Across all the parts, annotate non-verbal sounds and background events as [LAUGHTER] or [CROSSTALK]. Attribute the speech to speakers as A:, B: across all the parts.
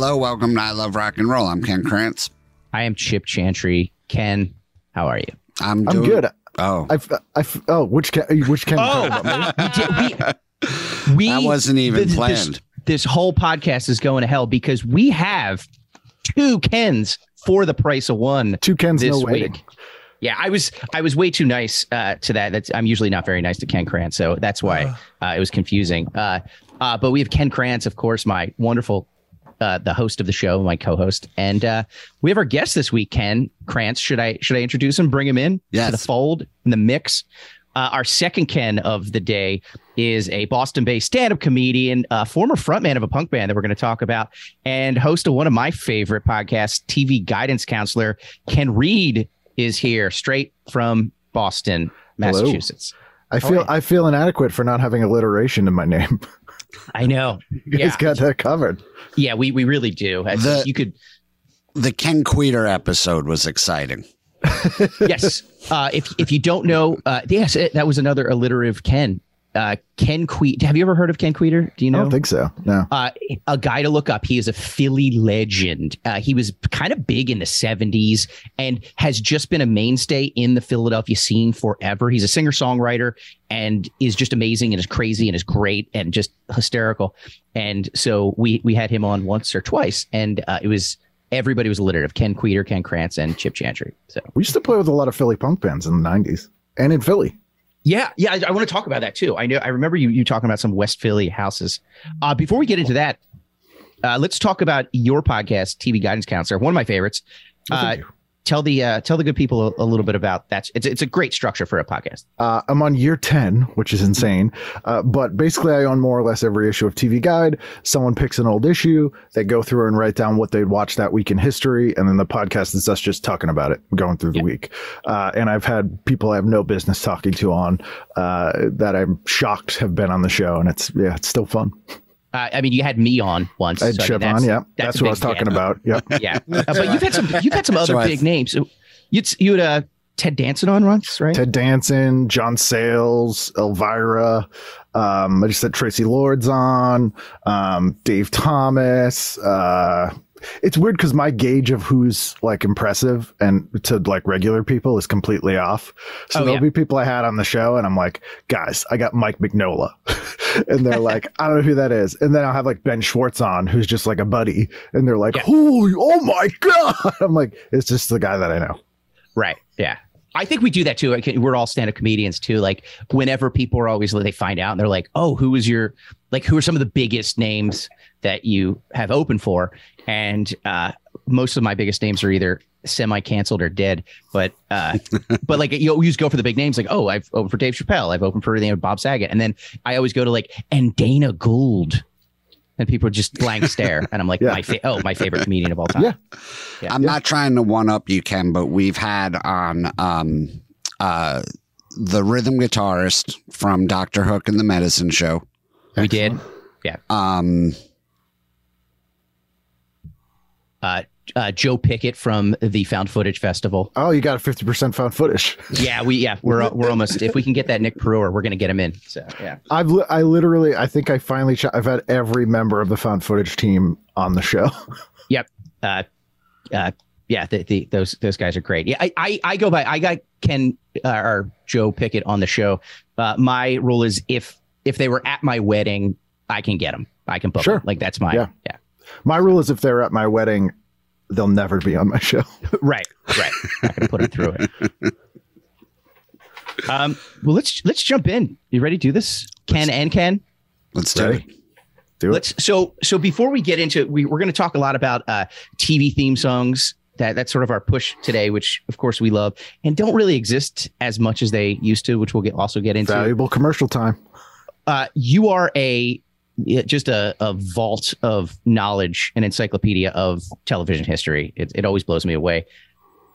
A: Hello, welcome to I Love Rock and Roll. I'm Ken Krantz.
B: I am Chip Chantry. Ken, how are you?
A: I'm
C: I'm good.
A: Oh,
C: I've, I've, oh, which Ken? Which Ken?
B: Oh, we, did, we, we
A: that wasn't even
B: this,
A: planned.
B: This, this whole podcast is going to hell because we have two Kens for the price of one
C: Two Kens,
B: this
C: no waiting.
B: week. Yeah, I was I was way too nice uh, to that. That's I'm usually not very nice to Ken Krantz, so that's why [SIGHS] uh, it was confusing. Uh, uh, but we have Ken Krantz, of course, my wonderful, uh, the host of the show, my co-host, and uh, we have our guest this week, Ken Krantz. Should I should I introduce him? Bring him in
A: Yes.
B: to the fold in the mix. Uh, our second Ken of the day is a Boston-based stand-up comedian, uh, former frontman of a punk band that we're going to talk about, and host of one of my favorite podcasts, TV guidance counselor Ken Reid is here, straight from Boston,
C: Hello.
B: Massachusetts.
C: I feel
B: yeah.
C: I feel inadequate for not having alliteration in my name. [LAUGHS]
B: I know.
C: You guys
B: Yeah.
C: got that covered.
B: Yeah, we we really do. I
A: The-
B: you could
A: the Ken Kweder episode was exciting.
B: yes. Uh, if if you don't know, uh, yes, it, that was another alliterative Ken. Uh, Ken Queet. Have you ever heard of Ken Kweder? Do you know?
C: I don't think so. No.
B: uh, a guy to look up. He is a Philly legend. Uh, he was kind of big in the 70s and has just been a mainstay in the Philadelphia scene forever. He's a singer songwriter and is just amazing and is crazy and is great and just hysterical. And so we we had him on once or twice, and uh, it was everybody was alliterative: Ken Kweder, Ken Krantz, and Chip Chantry. So
C: We used to play with a lot of Philly punk bands in the '90s and in Philly.
B: Yeah, yeah, I, I want to talk about that too. I know, I remember you you talking about some West Philly houses. Uh, before we get into that, uh, let's talk about your podcast, TV Guidance Counselor, one of my favorites. Uh,
C: you.
B: Tell the uh, tell the good people a, a little bit about that. It's it's a great structure for a podcast.
C: Uh, I'm on year 10, which is insane. Uh, but basically, I own more or less every issue of TV Guide. Someone picks an old issue, they go through and write down what they'd watch that week in history. And then the podcast is us just talking about it, going through the
B: Yeah.
C: week. Uh, and I've had people I have no business talking to on uh, that I'm shocked have been on the show. And it's, yeah, it's still fun. [LAUGHS]
B: Uh, I mean, you had me on once.
C: I had
B: so I mean, that's-
C: on. Yeah. That's,
B: a
C: what I was talking
B: get.
C: about. Yep.
B: Yeah, [LAUGHS] Uh, [LAUGHS] but you've had some you've had some other
A: So
B: big names. So you you had uh, Ted Danson on once, right?
C: Ted Danson, John Sayles, Elvira. Um, I just had Traci Lords on, um, Dave Thomas. Uh, it's weird because my gauge of who's like impressive and to like regular people is completely off. So
B: Oh,
C: there'll
B: yeah.
C: be people I had on the show, and I'm like, guys, I got Mike McNola, [LAUGHS] and they're like, I don't know who that is. And then I'll have like Ben Schwartz on, who's just like a buddy, and they're like,
B: Yeah.
C: holy, oh my god! [LAUGHS] I'm like, it's just the guy that I know.
B: Right. Yeah. I think we do that too. We're all stand up comedians too. Like whenever people are always they find out and they're like, "Oh, who is your like who are some of the biggest names that you have open for?" And uh most of my biggest names are either semi canceled or dead. But uh [LAUGHS] but like you always go for the big names like, "Oh, I've opened for Dave Chappelle. I've opened for you know, Bob Saget." And then I always go to like and Dana Gould. And people just blank [LAUGHS] stare, and I'm like,
C: Yeah.
B: my fa- oh, my favorite comedian of all time.
C: Yeah.
B: Yeah.
A: I'm not trying to one up you, Ken, but we've had on um, uh, the rhythm guitarist from Doctor Hook and the Medicine Show.
B: we did. Yeah.
A: Um,
B: uh, uh, Joe Pickett from the Found Footage Festival.
C: Oh, you got a 50% found footage. [LAUGHS]
B: Yeah, we yeah we're [LAUGHS] we're almost if we can get that Nick Prueher, we're gonna get him in. So yeah,
C: I've li- I literally I think I finally ch- I've had every member of the found footage team on the show. [LAUGHS]
B: yep, uh, uh, yeah, the, the, those those guys are great. Yeah, I I, I go by I got Ken uh, or Joe Pickett on the show. Uh, my rule is if if they were at my wedding, I can get them. I can book
C: Sure.
B: them. Like that's my
C: Yeah.
B: yeah.
C: My rule is if they're at my wedding, they'll never be on my show. [LAUGHS]
B: right, right. Not gonna put them through it. Um, well, let's let's jump in. You ready to do this, Ken and Ken?
A: let's do
C: Ready?
A: it.
C: Do it.
B: Let's so so before we get into we we're going to talk a lot about uh, TV theme songs. That that's sort of our push today, which of course we love and don't really exist as much as they used to, which we'll get also get into.
C: Valuable commercial time.
B: Uh, you are a yeah, just a, a vault of knowledge an encyclopedia of television history. It, it always blows me away.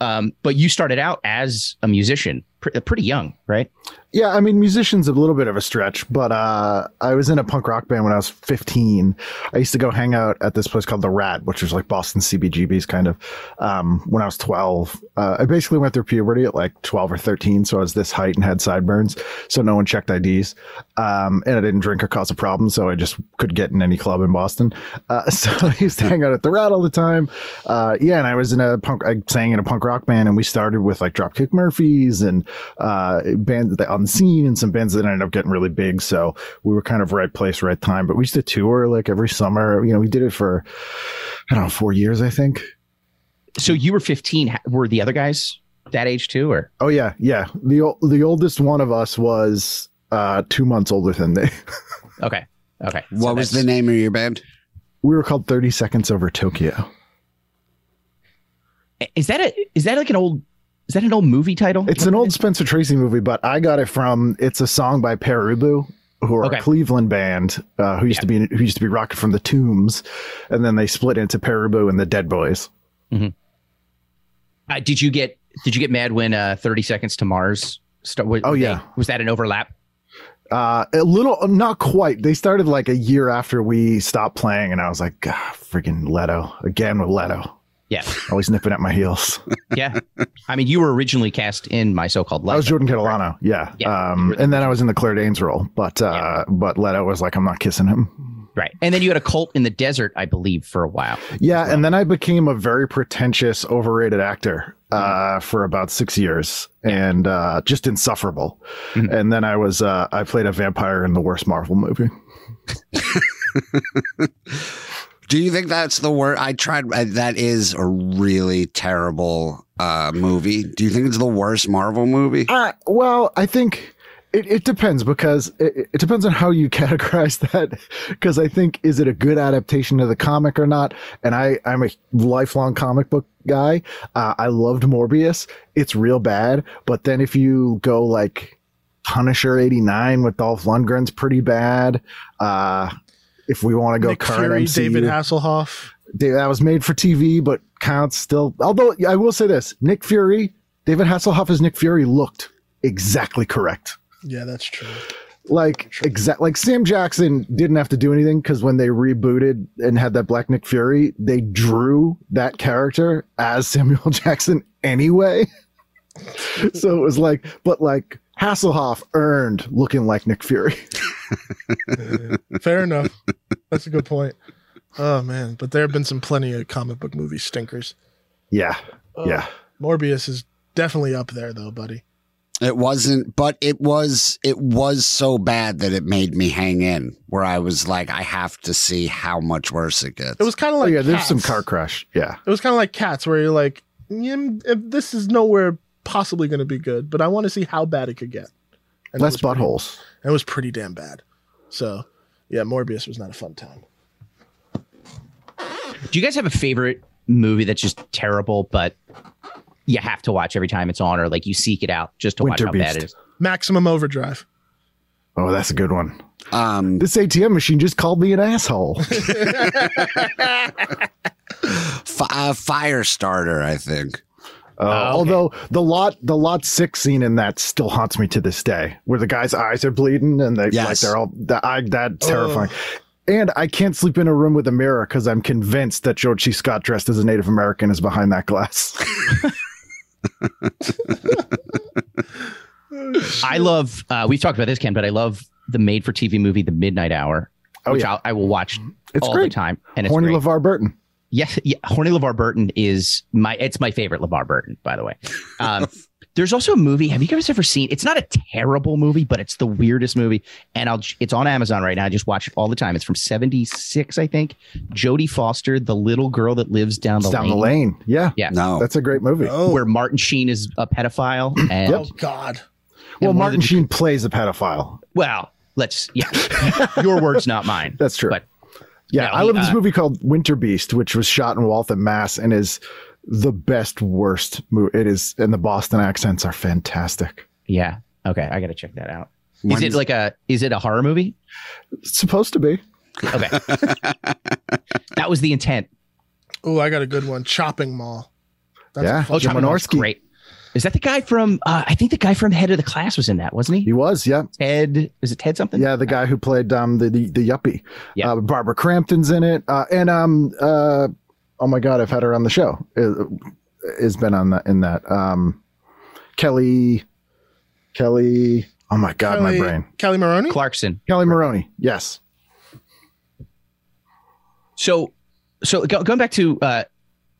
B: Um, but you started out as a musician pr- pretty young, right?
C: Yeah, I mean, musician's a little bit of a stretch, but uh, I was in a punk rock band when I was 15. I used to go hang out at this place called The Rat, which was like Boston CBGB's kind of, um, when I was 12. Uh, I basically went through puberty at like 12 or 13, so I was this height and had sideburns, so no one checked IDs. Um, and I didn't drink or cause a problem, so I just could get in any club in Boston. Uh, [LAUGHS] so I used to hang out at The Rat all the time. Uh, yeah, and I was in a punk, I sang in a punk rock band, and we started with like Dropkick Murphys and uh, bands that on the scene and some bands that ended up getting really big. So we were kind of right place, right time. But we used to tour like every summer. You know, we did it for I don't know four years, I think.
B: So you were 15. Were the other guys that age too, or
C: Oh yeah, yeah. The the oldest one of us was uh, two months older than me. [LAUGHS]
B: okay, okay? So
A: What was the name of your band?
C: we were called Thirty Seconds Over Tokyo.
B: Is that a is that like an old is that an old movie title?
C: It's an old Spencer Tracy movie, but I got it from. It's a song by Pere Ubu, who are
B: Okay.
C: a Cleveland band uh, who used to be who used to be Rocket from the Tombs, and then they split into Pere Ubu and the Dead Boys.
B: Uh, did you get did you get mad when uh, Thirty Seconds to Mars? Start, was,
C: Oh, yeah.
B: was that an overlap?
C: Uh, a little, not quite. They started like a year after we stopped playing, and I was like, God, freaking Leto again with Leto,
B: Yeah,
C: always nipping at my heels. [LAUGHS]
B: yeah. I mean, you were originally cast in my so-called
C: I was Jordan Catalano, yeah.
B: Yeah.
C: Um, and then I was in the Claire Danes role, but uh, but Leto was like, I'm not kissing him.
B: right? And then you had a cult in the desert, I believe, for a while.
C: Yeah, and then I became a very pretentious, overrated actor uh, for about six years, and uh, just insufferable.
B: Mhm.
C: And then I was uh, I played a vampire in the worst Marvel movie. [LAUGHS]
A: Do you think that's the worst? I tried. uh, That is a really terrible uh, movie. Do you think it's the worst Marvel movie?
C: Uh, well, I think it, it depends because it, it depends on how you [LAUGHS] categorize that. Because I think is it a good adaptation of the comic or not? And I I'm a lifelong comic book guy. Uh, I loved Morbius. It's real bad, but then if you go like Punisher '89 with Dolph Lundgren's pretty bad. Uh, if we want to go
D: Nick
C: current
D: Fury,
C: MCU,
D: David Hasselhoff.
C: That was made for TV, but counts still. Although I will say this: Nick Fury, David Hasselhoff as Nick Fury looked exactly correct.
D: Yeah, that's true.
C: Like exact, like Sam Jackson didn't have to do anything because when they rebooted and had that Black Nick Fury, they drew that character as [LAUGHS] Samuel Jackson anyway. [LAUGHS] so it was like, but like Hasselhoff earned looking like Nick Fury. [LAUGHS]
D: Fair enough. That's a good point. Oh man, but there have been some plenty of comic book movie stinkers.
C: yeah,
D: Oh,
C: yeah.
D: Morbius is definitely up there though, buddy.
A: It wasn't, but it was. It was so bad that it made me hang in. Where I was like, I have to see how much worse it gets.
D: It was kind of
C: Oh
D: like
C: yeah, there's some car crash. Yeah.
D: It was kind of like cats, where you're like, "Mm, this is nowhere possibly going to be good, but I want to see how bad it could get. And it
C: Less
D: was pretty-
C: buttholes.
D: It was pretty damn bad. So, yeah, Morbius was not a fun time.
B: Do you guys have a favorite movie that's just terrible, but you have to watch every time it's on, or like you seek it out just to
C: Winter
B: watch how bad
C: Beast.
B: it is?
D: Maximum Overdrive.
C: Oh, that's a good one.
A: um,
C: This ATM machine just called me an asshole. [LAUGHS]
A: fi- uh, Firestarter, I think.
C: Uh,
B: Oh, okay.
C: Although the lot, the lot six scene in that still haunts me to this day, where the guy's eyes are bleeding and they like they're all that I that's terrifying. And I can't sleep in a room with a mirror because I'm convinced that George C. Scott dressed as a Native American is behind that glass. [LAUGHS]
B: I love. Uh, we've talked about this, Ken, but I love the made-for-TV movie, The Midnight Hour,
C: Oh,
B: which
C: yeah.
B: I'll, I will watch
C: It's
B: all
C: great.
B: the time, and it's
C: Horny
B: great.
C: LeVar Burton.
B: Yes, yeah, Horny LeVar Burton is my. It's my favorite LeVar Burton, by the way. Um, [LAUGHS] there's also a movie. Have you guys ever seen? It's not a terrible movie, but it's the weirdest movie, and I'll. It's on Amazon right now. I just watch it all the time. It's from '76, I think. Jodie Foster, the little girl that lives down the
C: It's down
B: lane,
C: the lane. Yeah,
B: Yeah.
A: No,
C: that's a great movie.
D: Oh,
B: where Martin Sheen is a pedophile, [CLEARS THROAT] and
D: oh God.
C: well,
B: and one of
C: Martin
B: the-
C: Sheen plays a pedophile.
B: well, let's yeah, [LAUGHS] your words, not mine.
C: That's true.
B: But
C: Yeah,
B: No,
C: I
B: he-
C: love this
B: uh,
C: movie called Winter Beast, which was shot in Waltham, Mass, and is the best worst movie. It is, and the Boston accents are fantastic.
B: yeah, okay, I got to check that out. Is
A: When's-
B: it like a? Is it a horror movie?
C: It's supposed to be.
B: Okay, [LAUGHS] that was the intent.
D: Oh, I got a good one. Chopping Mall.
C: Yeah.
D: a fun
C: Oh, Jim
B: Chopping Mall's great. Is that the guy from? Uh, I think the guy from Head of the Class was in that, wasn't he?
C: He was, yeah,
B: Ted. Is it Ted something?
C: yeah, the guy who played um the the, the yuppie.
B: Yeah.
C: Uh, Barbara Crampton's in it, uh, and um uh oh my god, I've had her on the show. Has been on that in that um Kelly Kelly. Oh my god, my brain.
D: Kelli Maroney.
B: Clarkson.
C: Kelli Maroney. Yes.
B: So, so going back to uh,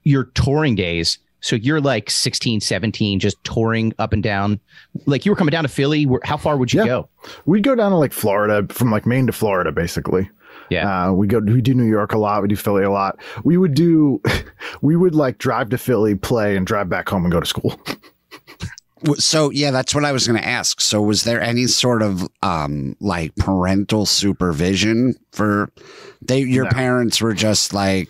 B: your touring days. So you're like 16, 17, just touring up and down. Like you were coming down to Philly. Where, how far would you
C: Yeah.
B: go?
C: We'd go down to like Florida, from like Maine to Florida, basically.
B: Yeah.
C: Uh, we go, we do New York a lot. We do Philly a lot. We would do, [LAUGHS] we would like drive to Philly, play, and drive back home and go to school. [LAUGHS]
A: So yeah, that's what I was going to ask. So was there any sort of um like parental supervision for they your
C: No.
A: parents were just like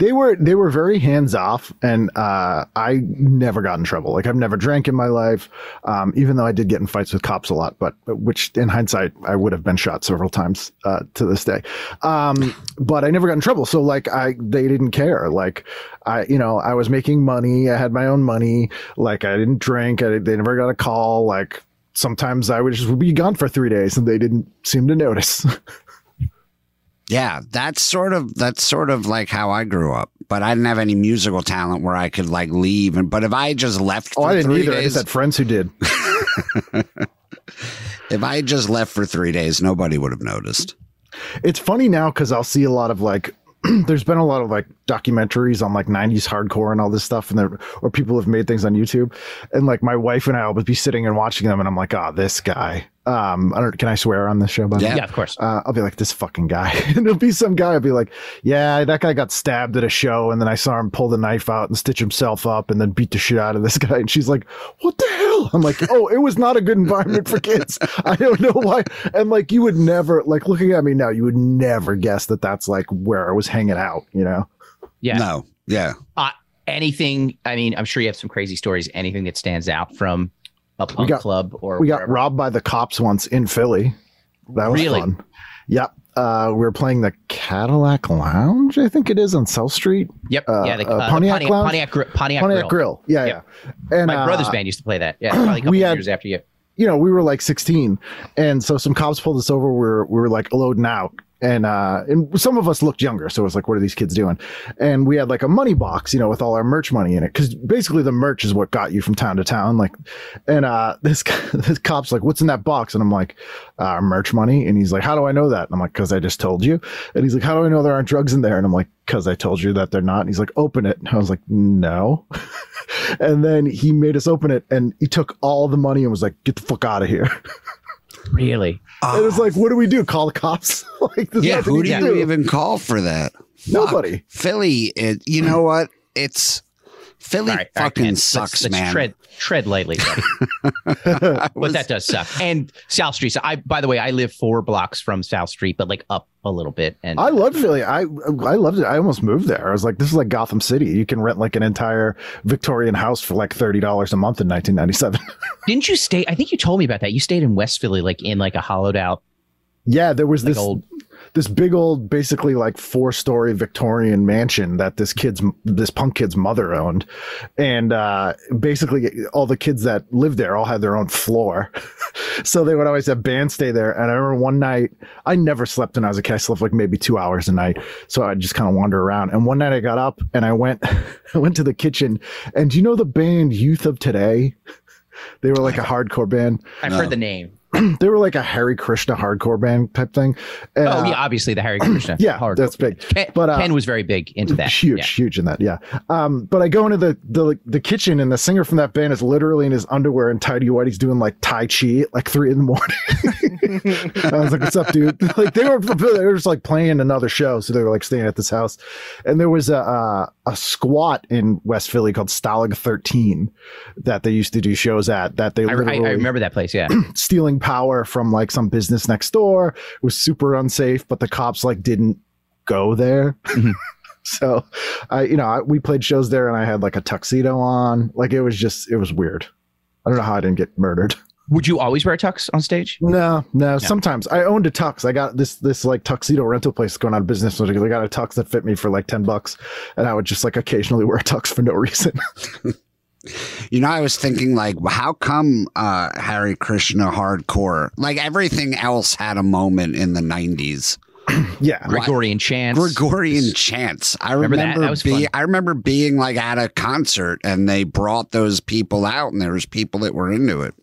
C: they were they were very hands off and uh i never got in trouble. Like i've never drank in my life. Um even though i did get in fights with cops a lot but which in hindsight i would have been shot several times uh to this day. Um but i never got in trouble. So like i they didn't care. Like i you know i was making money. I had my own money. Like i didn't drink. I, they never got a call. Like sometimes i would just be gone for three days and they didn't seem to notice [LAUGHS]
A: yeah, that's sort of that's sort of like how I grew up. But I didn't have any musical talent where I could like leave and but if I just left
C: oh
A: for
C: i didn't
A: three
C: either i
A: days,
C: just had friends who did [LAUGHS]
A: if I just left for three days, nobody would have noticed.
C: it's funny now because I'll see a lot of like [CLEARS THROAT] there's been a lot of like documentaries on like 90s hardcore and all this stuff and there or people have made things on YouTube and like my wife and I will be sitting and watching them and I'm like oh this guy um I don't can I swear on this show by?
A: Yeah.
B: Yeah, of course.
C: uh, I'll be like this fucking guy [LAUGHS] and it'll be some guy I'll be like yeah that guy got stabbed at a show and then I saw him pull the knife out and stitch himself up and then beat the shit out of this [LAUGHS] guy and she's like what the hell I'm like oh it was not a good environment for kids [LAUGHS] I don't know why and like you would never like looking at me now you would never guess that that's like where I was hanging out you know
B: Yeah.
A: No. Yeah.
B: Uh, anything? I mean, I'm sure you have some crazy stories. Anything that stands out from a punk
C: got-
B: club or
C: we got robbed by the cops once in Philly that was
B: Really?
C: fun yep uh, we were playing the Cadillac Lounge I think it is on South Street
B: Yep.
C: uh,
B: yeah. The,
C: uh,
B: uh, the
C: Pontiac
B: Pontiac? Pontiac, Gr- Pontiac,
C: Pontiac
B: Grill.
C: Grill. Yeah,
B: Yeah.
C: yeah. And
B: My brother's
C: uh,
B: band used to play that. Yeah, probably a [CLEARS THROAT] couple
C: we had-
B: years after you.
C: you know, we were like 16, and so some cops pulled us over. We were we were like loading out, and uh, and some of us looked younger, so it was like, what are these kids doing? And we had like a money box, you know, with all our merch money in it, because basically the merch is what got you from town to town. Like, and uh, [LAUGHS] this this cop's like, what's in that box? And I'm like, uh, merch money, and he's like, how do I know that? And I'm like, because I just told you. And he's like, how do I know there aren't drugs in there? And I'm like, because I told you that they're not. And he's like, open it. And I was like, no. [LAUGHS] and then he made us open it, and he took all the money and was like, get the fuck out of here. [LAUGHS]
B: Really?
C: It was ah. like, what do we do? Call the cops? [LAUGHS] like, there's
A: Yeah, who do
C: can
A: you even call for that?
C: Nobody.
A: Fuck. Philly, it, you know what? It's Philly
B: All right, all right,
A: fucking
B: man.
A: sucks,
B: let's, let's
A: man.
B: Tread, tread lightly, buddy. [LAUGHS] but that does suck. And South Street. So I, by the way, I live four blocks from South Street, but like up a little bit. And
C: I love Philly. I I loved it. I almost moved there. I was like, this is like Gotham City. You can rent like an entire Victorian house for like thirty dollars a month in 1997. [LAUGHS]
B: didn't you stay? I think you told me about that. You stayed in West Philly, like in like a hollowed out,
C: yeah, there was
B: like
C: this
B: old.
C: This big old, basically like four story Victorian mansion that this kid's this punk kid's mother owned, and uh, basically all the kids that lived there all had their own floor, [LAUGHS] so they would always have bands stay there. And I remember one night, I never slept when I was a kid. I slept like maybe two hours a night, so I just kind of wander around. And one night I got up and I went, [LAUGHS] I went to the kitchen, and do you know the band Youth of Today? They were like a hardcore band.
B: I've
A: No.
B: heard the name. [CLEARS THROAT]
C: They were like a Hare Krishna hardcore band type thing. And,
B: oh
C: uh,
B: yeah, obviously the Hare Krishna. [CLEARS THROAT]
C: yeah,
B: hardcore.
C: that's big.
B: Ken,
C: But, uh,
B: Ken was very big into that.
C: Huge,
B: Yeah.
C: huge in that. Yeah. Um, but I go into the, the the kitchen and the singer from that band is literally in his underwear and tidy whities doing like Tai Chi at like three in the morning. [LAUGHS] I was like, "What's up, dude?" [LAUGHS] Like they were they were just like playing another show, so they were like staying at this house. And there was a a, a squat in West Philly called Stalag Thirteen that they used to do shows at. That they
B: I, I, I remember that place. Yeah. [CLEARS THROAT]
C: stealing power from like some business next door. It was super unsafe, but the cops like didn't go there.
B: Mhm. [LAUGHS]
C: so I, you know, I, we played shows there and I had like a tuxedo on. Like it was just, it was weird. I don't know how I didn't get murdered. [LAUGHS]
B: Would you always wear a tux on stage?
C: No, no. Sometimes I owned a tux. I got this this like tuxedo rental place going out of business. So I got a tux that fit me for like ten bucks, and I would just like occasionally wear a tux for no reason. [LAUGHS]
A: You know, I was thinking like, how come uh, Hare Krishna hardcore? Like everything else had a moment in the '90s. [CLEARS THROAT]
C: Yeah.
B: Gregorian chants.
A: Gregorian chants. I
B: Remember
A: remember,
B: that? That
A: be- I remember being like at a concert and they brought those people out, and there was people that were into it.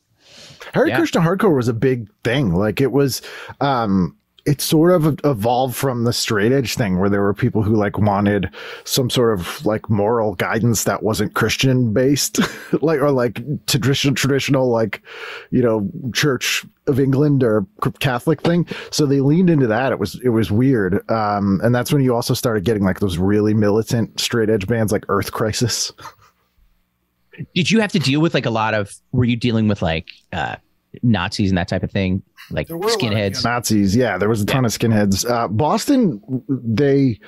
C: Harry
B: Yeah.
C: Krishna hardcore was a big thing. Like it was, um, it sort of evolved from the straight edge thing where there were people who like wanted some sort of like moral guidance that wasn't Christian based, [LAUGHS] like, or like traditional, traditional, like, you know, Church of England or Catholic thing. So they leaned into that. It was, it was weird. Um, and that's when you also started getting like those really militant straight edge bands like Earth Crisis. [LAUGHS]
B: Did you have to deal with like a lot of? Were you dealing with like uh, Nazis and that type of thing, like skinheads?
C: Nazis. Yeah, there was a ton of skinheads. Uh, Boston, they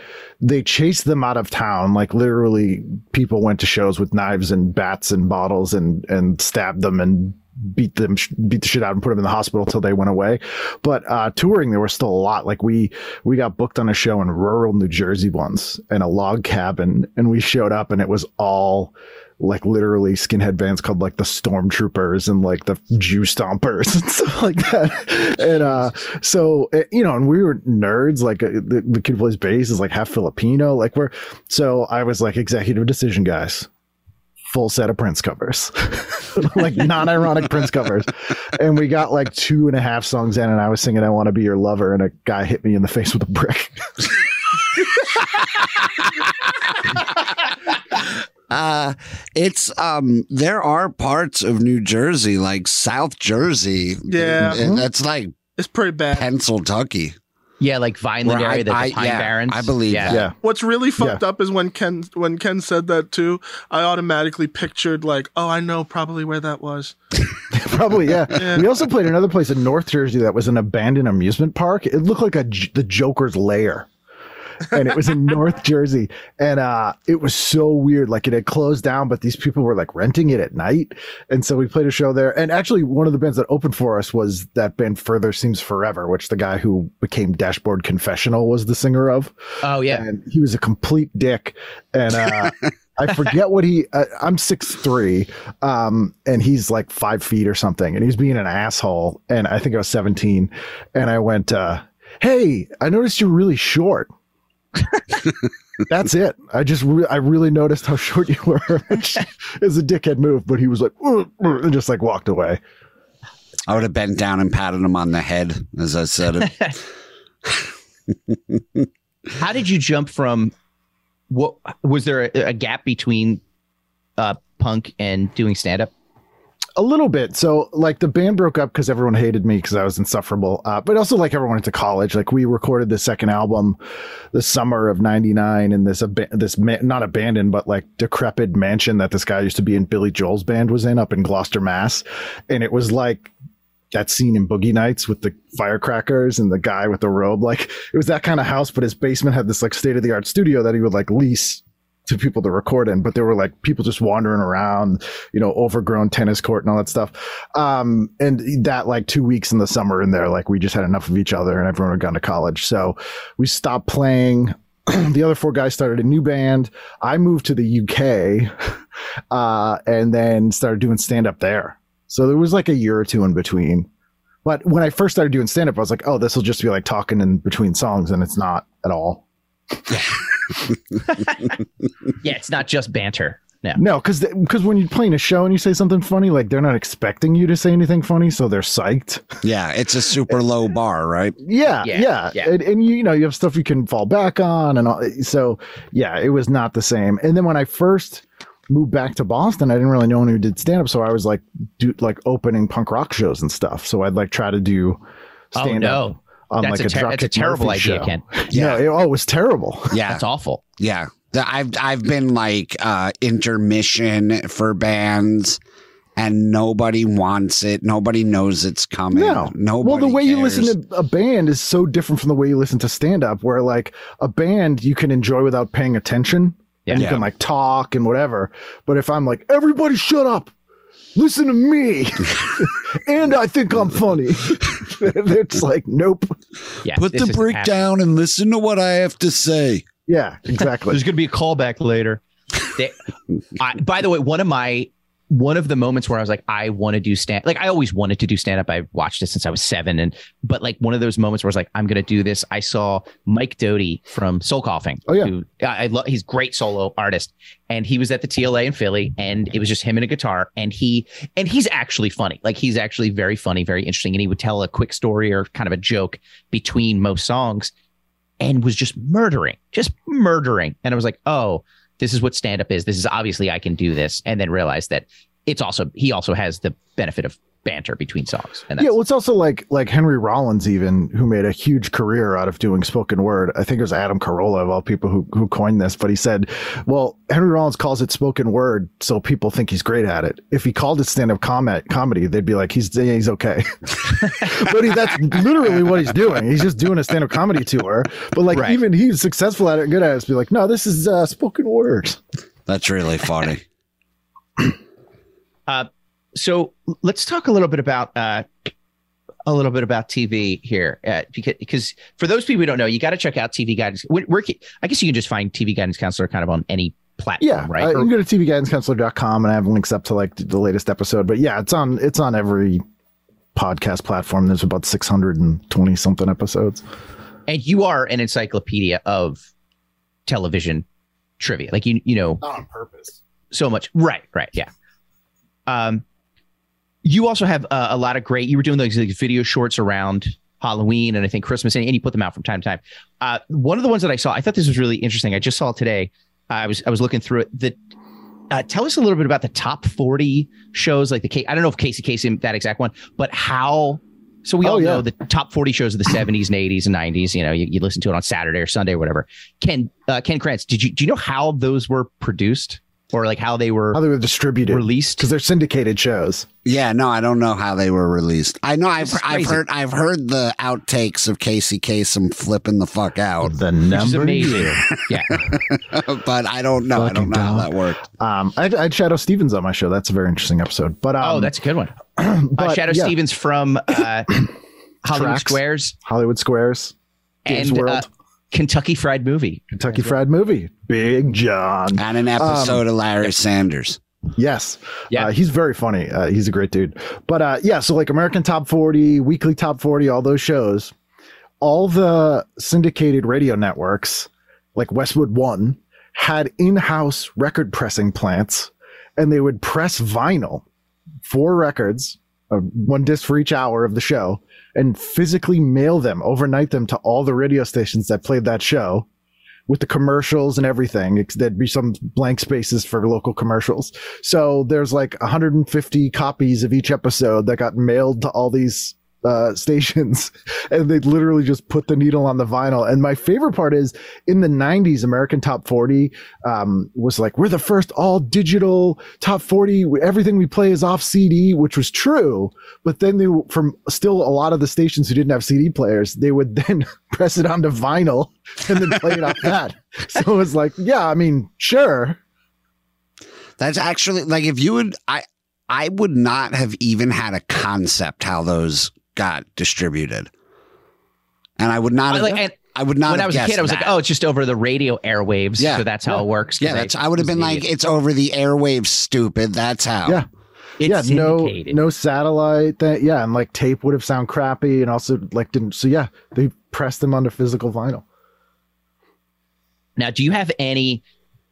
C: they chased them out of town. Like literally, people went to shows with knives and bats and bottles and and stabbed them and beat them beat the shit out and put them in the hospital till they went away but uh touring there was still a lot like we we got booked on a show in rural new jersey once in a log cabin and we showed up and it was all like literally skinhead bands called like the Stormtroopers and like the Jew Stompers [LAUGHS] and stuff like that. And uh, so eh, you know, and we were nerds. Like uh, the, the kid plays bass is like half Filipino. Like we're so I was like executive decision, guys. Full set of Prince covers, [LAUGHS] like non-ironic Prince covers, and we got like two and a half songs in, and I was singing "I Want to Be Your Lover," and a guy hit me in the face with a brick. [LAUGHS]
A: Uh, it's um, there are parts of New Jersey, like South Jersey.
D: Yeah.
A: and that's like
D: It's pretty bad.
A: Pennsylvany.
B: Yeah, like Vineland
A: Where I-
B: area, the, the
A: I-
B: Pine
A: yeah,
B: Barrens.
A: I believe
B: yeah.
A: that.
C: yeah,
D: What's really fucked up is when Ken when Ken said that too. I automatically pictured like, oh, I know probably where that was. [LAUGHS]
C: Probably, [LAUGHS] yeah. We also played another place in North Jersey that was an abandoned amusement park. It looked like a J- the Joker's lair. And it was in North Jersey. And uh it was so weird. Like it had closed down, but these people were like renting it at night. And so we played a show there. And actually one of the bands that opened for us was that band Further Seems Forever, which the guy who became Dashboard Confessional was the singer of
B: Oh yeah.
C: and he was a complete dick. And uh, I forget what he. Uh, I'm six three, um, and he's like five feet or something, and he's being an asshole. And I think I was 17, and I went, uh, "Hey, I noticed you're really short." That's it. I just re- I really noticed how short you were. [LAUGHS] Which is a dickhead move, but he was like, "Ugh, ugh," and just like walked away.
A: I would have bent down and patted him on the head as I said it. [LAUGHS]
B: How did you jump from what was there a, a gap between uh punk and doing stand up?
C: A little bit. So, like, the band broke up because everyone hated me because I was insufferable. Uh, but also, like, everyone went to college. Like, we recorded the second album the summer of '99 in this ab- this ma- not abandoned but like decrepit mansion that this guy used to be in Billy Joel's band was in up in Gloucester, Mass. And it was like that scene in Boogie Nights with the firecrackers and the guy with the robe. Like, it was that kind of house. But his basement had this like state of the art studio that he would like lease to people to record in, but there were like people just wandering around, you know, overgrown tennis court and all that stuff. Um, and that like two weeks in the summer in there, like we just had enough of each other and everyone had gone to college. So we stopped playing. [CLEARS THROAT] the other four guys started a new band. I moved to the UK, [LAUGHS] uh, and then started doing stand up there. So there was like a year or two in between. But when I first started doing stand up, I was like, oh, this will just be like talking in between songs. And it's not at all. [LAUGHS] [LAUGHS]
B: Yeah, it's not just banter. No.
C: No, because because when you're playing a show and you say something funny, like they're not expecting you to say anything funny, so they're psyched.
A: Yeah, it's a super low bar, right?
C: Yeah,
B: Yeah,
C: yeah,
B: yeah.
C: And, and you, you know you have stuff you can fall back on, and all, so yeah, it was not the same. And then when I first moved back to Boston, I didn't really know anyone who did stand up, so I was like do like opening punk rock shows and stuff. So I'd like try to do
B: Oh
C: stand up
B: no.
C: On
B: That's
C: like
B: a ter- that's a terrible
C: Murphy
B: idea,
C: show.
B: Ken. [LAUGHS]
C: Yeah, it, oh, it was terrible. [LAUGHS]
A: Yeah,
B: That's awful.
A: yeah. The- I've I've been like uh, intermission for bands, and nobody wants it. Nobody knows it's coming.
C: No.
A: nobody.
C: well, the way you listen to a band is so different from the way you listen to stand up, where like a band you can enjoy without paying attention.
B: Yeah.
C: And you
A: Yeah.
C: can like talk and whatever. But if I'm like, everybody shut up, listen to me, [LAUGHS] and I think I'm funny, [LAUGHS] it's like, nope.
B: Yeah.
A: put the
B: isn't
A: brick
B: happening.
A: down and listen to what I have to say.
C: Yeah, exactly. [LAUGHS]
B: There's going to be a callback later. They, I, by the way, one of my one of the moments where I was like, I want to do stand. Like I always wanted to do stand up. I watched it since I was seven, and but like one of those moments where I was like, I'm gonna do this. I saw Mike Doughty from Soul Coughing.
C: Oh, yeah.
B: who, I, I love. He's great solo artist, and he was at the TLA in Philly, and it was just him and a guitar, and he and he's actually funny. Like he's actually very funny, very interesting, and he would tell a quick story or kind of a joke between most songs, and was just murdering, just murdering, and I was like, oh this is what stand up is. This is obviously I can do this, and then realize that it's also he also has the benefit of banter between songs. And
C: Yeah, well, it's also like like Henry Rollins, even who made a huge career out of doing spoken word. I think it was Adam Carolla of all people who who coined this, but he said, "Well, Henry Rollins calls it spoken word, so people think he's great at it. If he called it stand up comment comedy, they'd be like, he's yeah, he's okay." [LAUGHS] but he, that's literally what he's doing. He's just doing a stand up comedy tour. But like
B: Right.
C: even he's successful at it, good at it. Be like, no, this is uh, spoken word.
A: That's really funny.
B: So let's talk a little bit about uh, a little bit about TV here, uh, because because for those people who don't know, you got to check out TV Guidance. Where, where can- I guess you can just find TV Guidance Counselor kind of on any platform,
C: Yeah,
B: right?
C: Uh, you
B: Or-
C: can go to tvguidancecounselor.com and I have links up to like the latest episode. But yeah, it's on it's on every podcast platform. There's about 620 something episodes.
B: and you are an encyclopedia of television trivia. Like you, you know,
C: Not on purpose.
B: so much. Right, right, yeah. Um, you also have uh, a lot of great. You were doing those like, video shorts around Halloween and I think Christmas, and, and you put them out from time to time. Uh, one of the ones that I saw, I thought this was really interesting. I just saw it today. I was I was looking through it. The uh, tell us a little bit about the top forty shows, like the Ca- I don't know if Casey Casey that exact one, but how. So we
C: Oh,
B: all
C: yeah.
B: know the top forty shows of the seventies and eighties and nineties. You know, you, you listen to it on Saturday or Sunday or whatever. Ken uh, Ken Krantz, did you do you know how those were produced or like how they were
C: How they were distributed
B: released?
C: because they're syndicated shows.
A: Yeah, no, I don't know how they were released. I know I've I've heard I've heard the outtakes of Casey Kasem flipping the fuck out,
C: The
B: Which is
C: number.
B: amazing. [LAUGHS] yeah. [LAUGHS]
A: but I don't know. I don't
C: Fucking
A: know how that worked.
C: Um, I, I had Shadoe Stevens on my show. That's a very interesting episode. But um,
B: oh, that's a good one. [CLEARS THROAT] Uh,
C: but,
B: Shadow
C: yeah,
B: Stevens from uh, [COUGHS] Hollywood
C: Tracks.
B: Squares
C: Hollywood Squares, Games
B: and uh,
C: World,
B: Kentucky Fried Movie.
C: Kentucky Fried Movie, Big John.
A: And an episode of Larry Sanders.
C: Yes.
B: Yeah.
C: Uh, he's very funny. Uh, he's a great dude. But uh, yeah, so like American Top 40, Weekly Top 40, all those shows, all the syndicated radio networks, like Westwood One, had in house record pressing plants and they would press vinyl, four records, uh, one disc for each hour of the show, and physically mail them, overnight them to all the radio stations that played that show with the commercials and everything. There'd be some blank spaces for local commercials. So there's like 150 copies of each episode that got mailed to all these uh, [LAUGHS] stations, and they literally just put the needle on the vinyl. And my favorite part is in the 90s, American Top 40 um, was like, we're the first all digital top 40. Everything we play is off CD, which was true. But then they, from still a lot of the stations who didn't have CD players, they would [LAUGHS] then press it onto vinyl and then play it off [LAUGHS] that. So it was like, yeah, I mean, sure.
A: That's actually like if you would I I would not have even had a concept how those got distributed. And I would not have
B: Like, and
A: I would not
B: when
A: have
B: I was a kid, I was like, oh, it's just over the radio airwaves.
A: Yeah.
B: So that's how
C: Yeah.
B: it works.
A: yeah, that's I would have been
B: an
A: like, it's over the airwaves, stupid. That's how.
C: Yeah.
B: It's
C: yeah, no, no satellite. That yeah, and like tape would have sound crappy, and also like didn't. So yeah, they pressed them onto physical vinyl.
B: Now, do you have any?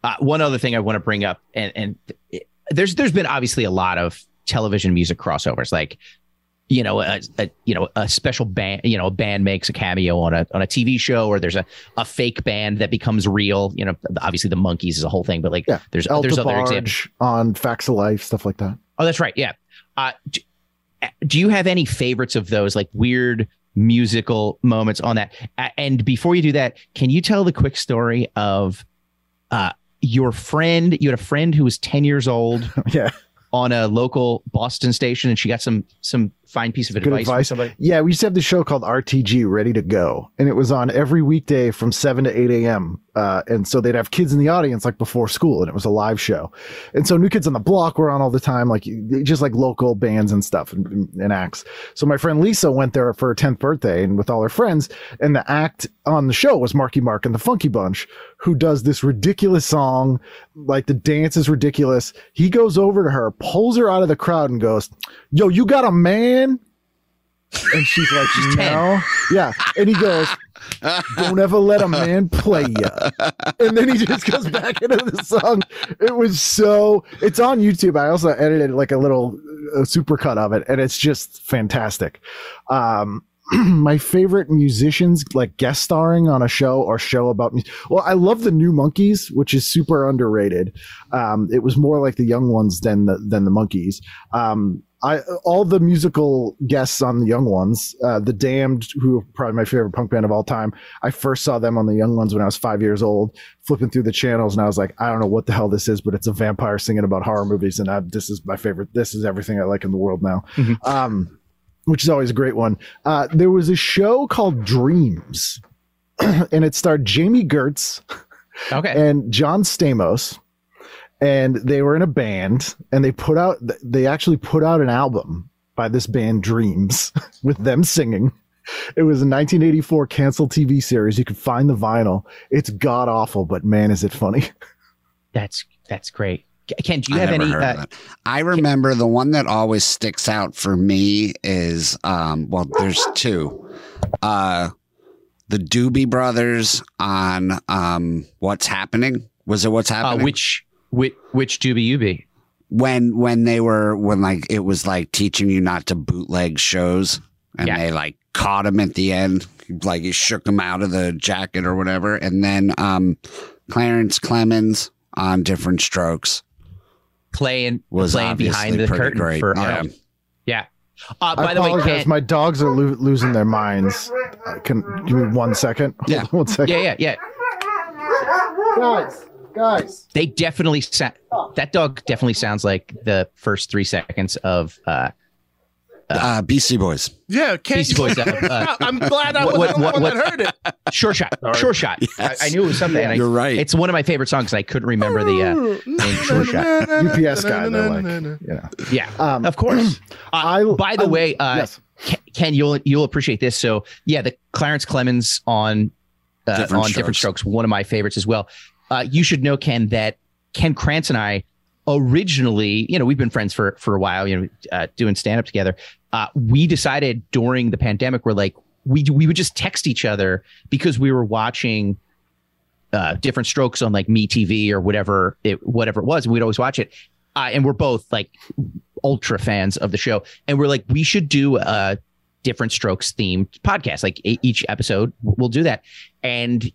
B: Uh, one other thing I want to bring up, and and it- there's there's been obviously a lot of television music crossovers, like you know a, a you know a special band, you know a band makes a cameo on a on a TV show, or there's a a fake band that becomes real. You know, obviously the Monkees is a whole thing, but like
C: Yeah,
B: there's
C: El
B: there's other examples.
C: On Facts of Life, stuff like that.
B: Oh, that's right. Yeah. Uh, do, do you have any favorites of those like weird musical moments on that? And before you do that, can you tell the quick story of uh, your friend? You had a friend who was 10 years old [LAUGHS]
C: yeah,
B: on a local Boston station and she got some some fine piece of
C: Good
B: advice,
C: advice.
B: somebody?
C: Yeah, we used to have this show called RTG, Ready to Go, and it was on every weekday from seven to eight a.m. Uh, and so they'd have kids in the audience like before school, and it was a live show. And so New Kids on the Block were on all the time, like just like local bands and stuff and, and acts. So my friend Lisa went there for her tenth birthday, and with all her friends, and the act on the show was Marky Mark and the Funky Bunch, who does this ridiculous song, like the dance is ridiculous. He goes over to her, pulls her out of the crowd, and goes, "Yo, you got a man?" And she's like,
B: She's 10.
C: no. Yeah. And he goes, don't ever let a man play you. And then he just goes back into the song. It was so, it's on YouTube. I also edited like a little uh, supercut of it, and it's just fantastic. Um, [CLEARS THROAT] my favorite musicians like guest starring on a show or show about me. Well, I love the New Monkees, which is super underrated. Um, it was more like the young ones than the than the Monkees. Um, I all the musical guests on the young ones, uh, the Damned, who are probably my favorite punk band of all time. I first saw them on the young ones when I was five years old, flipping through the channels, and I was like, I don't know what the hell this is, but it's a vampire singing about horror movies, and I, this is my favorite. This is everything I like in the world now.
B: Mhm.
C: Um, which is always a great one. Uh, there was a show called Dreams, [CLEARS THROAT] and it starred Jami Gertz
B: Okay.
C: and John Stamos, and they were in a band, and they put out they actually put out an album by this band Dreams [LAUGHS] with them singing. It was a 1984 canceled TV series. You can find the vinyl. It's god awful, but man, is it funny. [LAUGHS]
B: That's that's great. Ken, do you
A: I
B: have
A: never
B: any?
A: heard
B: Uh,
A: that. I remember the one that always sticks out for me is um well there's two. Uh the Doobie Brothers on um What's Happening. Was it What's
B: uh,
A: Happening?
B: which which which doobie you be?
A: when when they were when like it was like teaching you not to bootleg shows and
B: Yeah.
A: they like caught him at the end like he shook him out of the jacket or whatever and then um clarence clemons on different strokes
B: Playing
A: was
B: playing behind the curtain
A: great.
B: for
A: yeah.
B: Arnold. Yeah. Uh,
C: I
B: by the way,
C: apologize.
B: Ken.
C: My dogs are lo- losing their minds. Uh, can give me one second? Hold
A: Yeah.
C: on [LAUGHS] one second.
B: yeah, yeah, yeah.
C: Guys, guys.
B: They definitely sa- that dog definitely sounds like the first three seconds of uh,
A: uh beastie boys
D: Yeah, can't
B: Beastie Boys. Uh, [LAUGHS] uh,
D: I'm glad I
B: What-
D: was the
B: what-
D: one
B: what-
D: that heard it.
B: Sure Shot. Sure Shot.
A: Yes.
B: I, I knew it was something. and I,
A: you're right
B: It's one of my favorite songs. and I couldn't remember the. Uh, name Sure Shot.
C: UPS guy, they're like, [LAUGHS] yeah.
B: yeah,
C: Um,
B: of course. [CLEARS THROAT] Uh, by the
C: I-
B: way, uh,
C: yes.
B: Ken, Ken, you'll you'll appreciate this. So yeah, the Clarence Clemons on uh,
A: Different
B: on different
A: Strokes.
B: strokes, one of my favorites as well. Uh, you should know, Ken, that Ken Krantz and I originally, you know, we've been friends for for a while, you know, uh, doing stand up together. Uh, we decided during the pandemic, we're like, we we would just text each other because we were watching uh, different strokes on like Me TV or whatever it whatever it was, and we'd always watch it. Uh, and we're both like ultra fans of the show, and we're like, we should do a different strokes themed podcast. Like each episode, we'll do that. And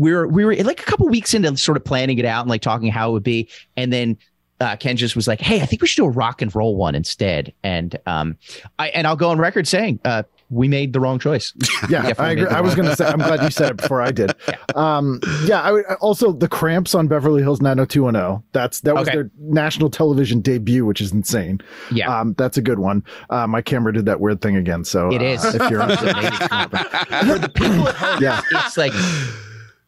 B: we're we were like a couple weeks into sort of planning it out and like talking how it would be, and then uh, Ken just was like, "Hey, I think we should do a rock and roll one instead." And um, I and I'll go on record saying, uh, we made the wrong choice. [LAUGHS]
C: Yeah, I agree. I was going to say, I'm glad you said it before I did. [LAUGHS] Um, yeah, I would, also the cramps on Beverly Hills 90210. That's that was
B: Okay.
C: their national television debut, which is insane.
B: Yeah.
C: Um, that's a good one. Uh, my camera did that weird thing again. So
B: It
C: uh, if you're [LAUGHS]
B: amazing. For the people at home,
C: Yeah.
B: it's like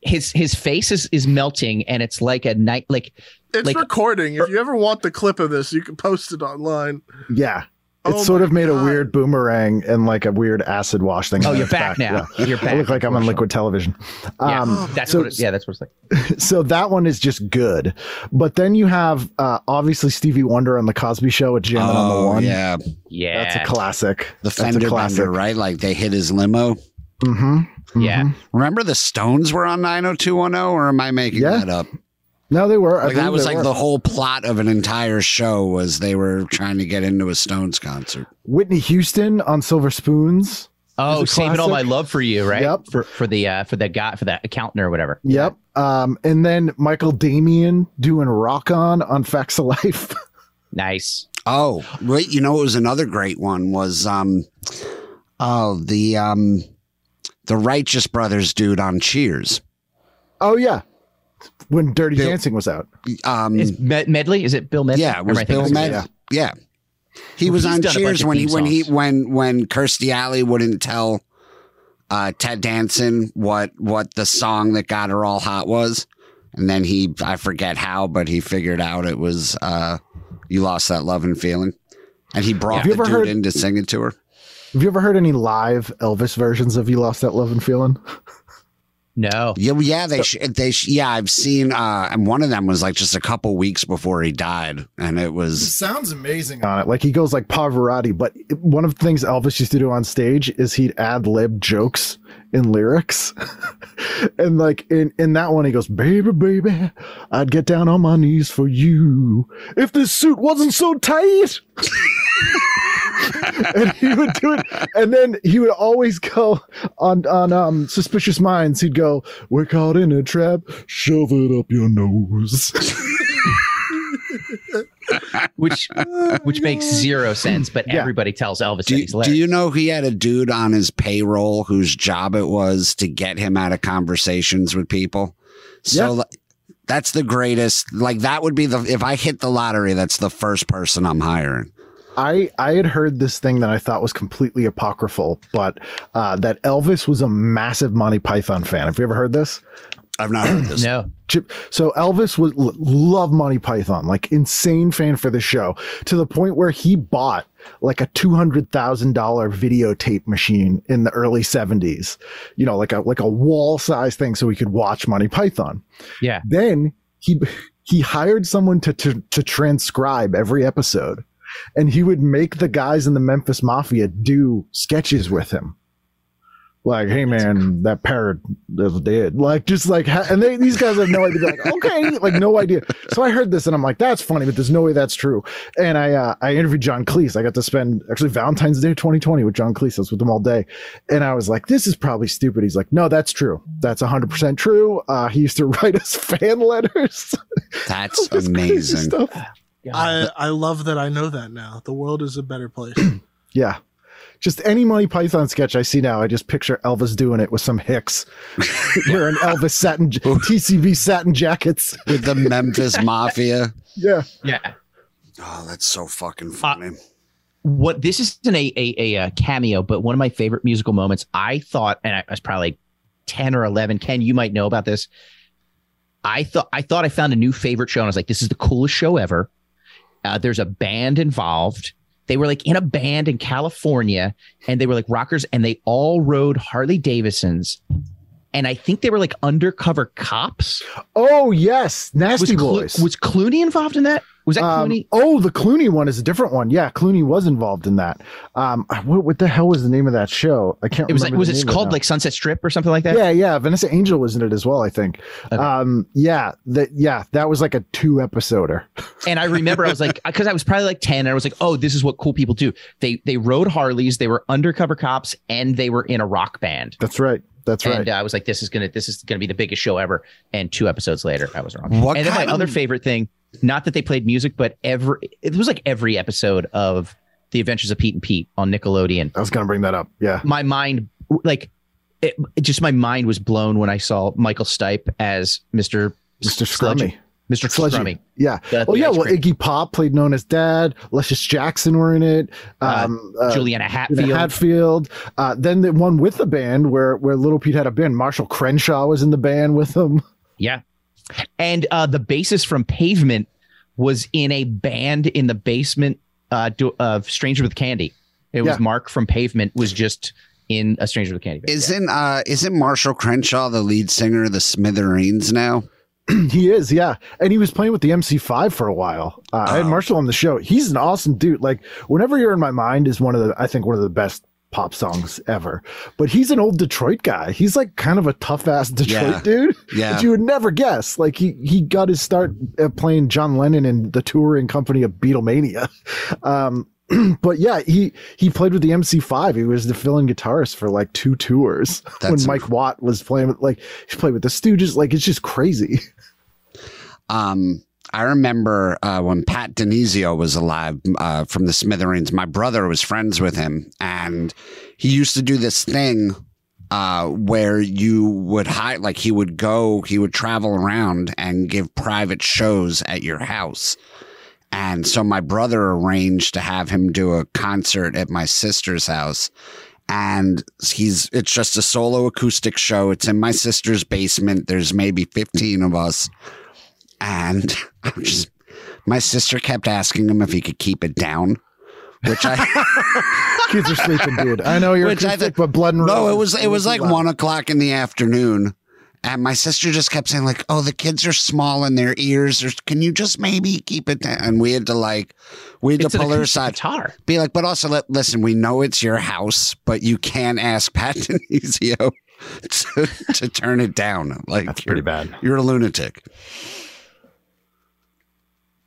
B: his his face is is melting, and it's like a night like
D: It's
B: Like-
D: recording. If you ever want the clip of this, you can post it online.
C: yeah. It's
D: Oh
C: sort of made a weird boomerang and like a weird acid wash thing.
B: oh
C: on
B: you're
C: its
B: back now.
C: Yeah.
B: You're back.
C: I look like I'm on liquid television.
B: Yeah,
C: Um,
B: that's
C: so-
B: what. It, yeah, that's what it's like. [LAUGHS]
C: so that one is just good. But then you have uh, obviously Stevie Wonder on the Cosby Show with Jamming on the One.
A: yeah
B: Yeah,
C: That's a classic.
A: the
C: That's a
A: fender
C: classic.
A: bender right like they hit his limo
C: Mm-hmm.
B: Yeah.
A: remember the stones were on 90210 or am i making
C: Yeah.
A: that up
C: No, they were.
A: Like that was like
C: were.
A: the whole plot of an entire show was they were trying to get into a stones concert
C: Whitney Houston on Silver Spoons.
B: Oh, saving all my love for you, right?
C: Yep.
B: For for the uh, for the guy for that accountant or whatever.
C: Yep. Um, and then Michael Damian doing Rock On on Facts of Life. [LAUGHS]
B: Nice.
A: Oh, wait, you know, it was another great one was um oh the um the Righteous Brothers dude on Cheers.
C: oh yeah, when Dirty
A: Bill-
C: Dancing was out.
A: Um
B: Is Med- Medley? Is it Bill Medley?
A: yeah, it was
B: am I thinking
A: Bill
B: of
A: Med.
C: yeah.
A: Yeah. He was on
B: done a bunch
A: Cheers when he
B: theme
A: when he
B: songs.
A: when when Kirstie Alley wouldn't tell uh, Ted Danson what what the song that got her all hot was, and then he I forget how, but he figured out it was uh, "You Lost That Love and Feeling," and he brought
C: Have you
A: the
C: ever
A: dude
C: heard-
A: in to sing it to her.
C: Have you ever heard any live Elvis versions of "You Lost That Love and Feeling"?
B: No.
A: Yeah, well, yeah, they sh- they sh- yeah, I've seen, uh, and one of them was like just a couple weeks before he died, and it was
C: sounds amazing on it. Like he goes like Pavarotti, but one of the things Elvis used to do on stage is he'd ad lib jokes in lyrics. [LAUGHS] and like in, in that one, he goes, Baby, baby, I'd get down on my knees for you if this suit wasn't so tight. [LAUGHS] and he would do it, and then he would always go on on um suspicious minds. He'd go, "We're caught in a trap. Shove it up your nose." [LAUGHS]
B: Which which makes zero sense, but
C: Yeah.
B: everybody tells Elvis
A: Do
B: that
A: you,
B: he's
A: do you know he had a dude on his payroll whose job it was to get him out of conversations with people? So
C: Yeah.
A: that's the greatest. Like that would be the if I hit the lottery, that's the first person I'm hiring.
C: I I had heard this thing that I thought was completely apocryphal, but uh, that Elvis was a massive Monty Python fan. Have you ever heard this?
A: I've not heard this. [CLEARS THROAT]
B: No.
C: Chip- So Elvis would love Monty Python, like insane fan for the show, to the point where he bought like a two hundred thousand dollar videotape machine in the early seventies. You know, like a like a wall size thing, so he could watch Monty Python.
B: Yeah.
C: Then he he hired someone to to, to transcribe every episode, and he would make the guys in the Memphis Mafia do sketches with him. Like, hey man, that parrot is dead. Like, just like, ha- and they, these guys have no idea. Like, okay, like no idea. So I heard this and I'm like, that's funny, but there's no way that's true. And I, uh, I interviewed John Cleese. I got to spend actually Valentine's Day 2020 with John Cleese. I was with him all day, and I was like, this is probably stupid. He's like, no, that's true. That's 100 percent true. Uh, he used to [LAUGHS] write us fan letters. [LAUGHS]
A: That's amazing.
C: stuff.
D: I, I love that I know that now. The world is a better place. [CLEARS THROAT]
C: Yeah. Just any Monty Python sketch I see now, I just picture Elvis doing it with some hicks [LAUGHS] wearing Elvis satin, TCB satin jackets.
A: With the Memphis [LAUGHS] Mafia.
C: Yeah.
B: Yeah.
A: Oh, that's so fucking funny.
B: What this isn't a, a a uh, cameo, but one of my favorite musical moments. I thought, and I was probably like ten or eleven. Ken, you might know about this. I thought I thought I found a new favorite show, and I was like, "This is the coolest show ever." Uh, there's a band involved. They were like in a band in California, and they were like rockers, and they all rode Harley Davidsons. And I think they were like undercover cops.
C: Oh yes, Nasty
B: Was, Clo-
C: Boys.
B: was Clooney involved in that? Was that
C: Um,
B: Clooney?
C: oh, the Clooney one is a different one. Yeah, Clooney was involved in that. Um, what, what the hell was the name of that show? I can't.
B: It was like was it called like Sunset Strip or something like that?
C: Yeah, yeah. Vanessa Angel was in it as well. I think.
B: Okay.
C: Um, yeah, that yeah, that was like a two episoder. [LAUGHS]
B: And I remember I was like, because I was probably like 10, and I was like, oh, this is what cool people do. They they rode Harleys, they were undercover cops, and they were in a rock band.
C: That's right. That's right.
B: And uh, I was like, this is gonna this is gonna be the biggest show ever. And two episodes later, I was wrong.
A: What
B: and then my
A: of-
B: other favorite thing, not that they played music, but every it was like every episode of The Adventures of Pete and Pete on Nickelodeon.
C: I was gonna bring that up. Yeah.
B: My mind like it, it just my mind was blown when I saw Michael Stipe as Mr.
C: Mr. Scrummy.
B: Mr.
C: Sludgy.
B: Scrummy.
C: Yeah.
B: The-
C: Oh
B: the
C: yeah. Well,
B: cream.
C: Iggy Pop played known as Dad. Luscious Jackson were in it. Um, uh,
B: Juliana Hatfield.
C: Hatfield. Hatfield. Uh, then the one with the band where where Little Pete had a band. Marshall Crenshaw was in the band with him. [LAUGHS]
B: Yeah. And uh, the bassist from Pavement was in a band in the basement uh, do, of Stranger with Candy. It was
C: Yeah.
B: Mark from Pavement was just in a Stranger with Candy. band.
A: Isn't uh isn't Marshall Crenshaw the lead singer of the Smithereens now? [CLEARS THROAT]
C: he is, yeah. And he was playing with the MC5 for a while. Uh, I had
A: Oh.
C: Marshall on the show. He's an awesome dude. Like, whenever you're in my mind is one of the, I think one of the best pop songs ever. But he's an old Detroit guy. He's like kind of a tough ass [LAUGHS] Detroit
A: Yeah.
C: dude
A: Yeah.
C: that you would never guess. Like he he got his start playing John Lennon in the touring company of Beatlemania. [LAUGHS] Um, [CLEARS THROAT] but yeah, he he played with the MC5. He was the fill-in guitarist for like two tours [LAUGHS] when
A: That's
C: Mike Watt was playing with like he played with the Stooges. Like it's just crazy. [LAUGHS]
A: Um, I remember uh, when Pat DiNizio was alive uh, from the Smithereens. My brother was friends with him, and he used to do this thing uh, where you would hide, like he would go, he would travel around and give private shows at your house. And so my brother arranged to have him do a concert at my sister's house. And he's, it's just a solo acoustic show. It's in my sister's basement. There's maybe 15 of us. And [LAUGHS] I'm just, my sister kept asking him if he could keep it down, which I, [LAUGHS]
C: Kids are sleeping, dude. I know you're acoustic,
A: think-
C: but blood and
A: no, it was, it was like one o'clock in the afternoon. And my sister just kept saying, like, oh, the kids are small in their ears. Or, Can you just maybe keep it down? And we had to, like, we had
B: It's
A: to pull her aside.
B: guitar.
A: Be like, but also, let, listen, we know it's your house, but you can ask Pat [LAUGHS] DiNizio to, to turn it down. Like,
C: That's pretty bad.
A: you're a lunatic.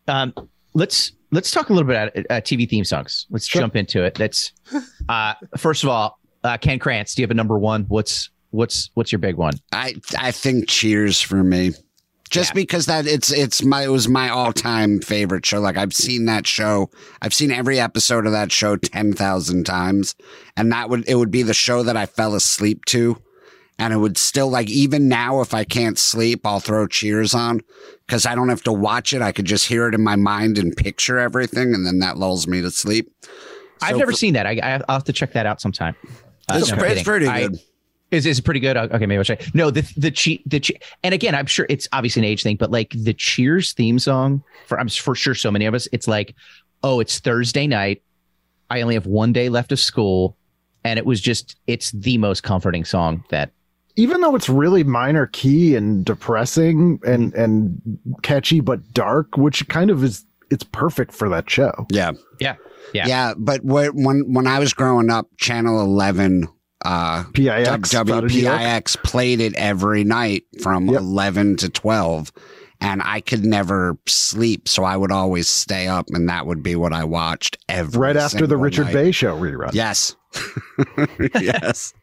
B: Um, let's let's talk a little bit about uh, TV theme songs. Let's
C: Sure.
B: jump into it. That's uh, first of all, uh, Ken Krantz. Do you have a number one? What's what's what's your big one?
A: I I think Cheers for me. Just
B: Yeah.
A: because that it's it's my it was my all time favorite show. Like I've seen that show. I've seen every episode of that show ten thousand times. And that would it would be the show that I fell asleep to. And it would still like even now if I can't sleep, I'll throw Cheers on. Cause I don't have to watch it. I could just hear it in my mind and picture everything, and then that lulls me to sleep.
B: I've never
A: for-
B: seen that. I, I I'll have to check that out sometime. Uh,
A: It's,
B: no,
A: it's pretty
B: I-
A: good.
B: Is is it pretty good? Uh, okay, maybe I'll check. No, the the che- the che- and again, I'm sure it's obviously an age thing, but like the Cheers theme song for I'm for sure so many of us, it's like, oh, it's Thursday night. I only have one day left of school, and it was just it's the most comforting song that
C: even though it's really minor key and depressing and and catchy but dark, which kind of is it's perfect for that show.
A: Yeah.
B: Yeah. Yeah.
A: Yeah. But when when I was growing up, Channel Eleven uh
C: PIX out of New York.
A: WPIX played it every night from
C: Yep.
A: 11 to 12 and I could never sleep so I would always stay up and that would be what I watched every
C: right after the Richard
A: night.
C: Bey show rerun.
A: Yes. [LAUGHS] yes.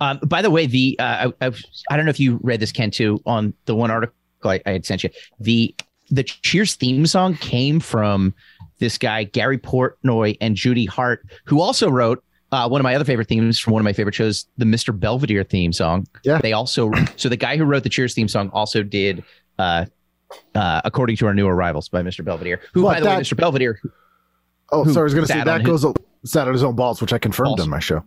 B: Um, by the way, the uh, I, I've, I don't know if you read this, Ken, too, on the one article I, I had sent you. The the Cheers theme song came from this guy Gary Portnoy and Judy Hart, who also wrote uh, one of my other favorite themes from one of my favorite shows, the Mr. Belvedere theme song.
C: Yeah.
B: they also so the guy who wrote the Cheers theme song also did. Uh, uh, according to our new arrivals by Mr. Belvedere, who,
C: But
B: by the way,
C: that-
B: Mr. Belvedere,
C: Oh, sorry, I was going to say that goes sat on his own balls, which I confirmed
B: Balls.
C: on my show.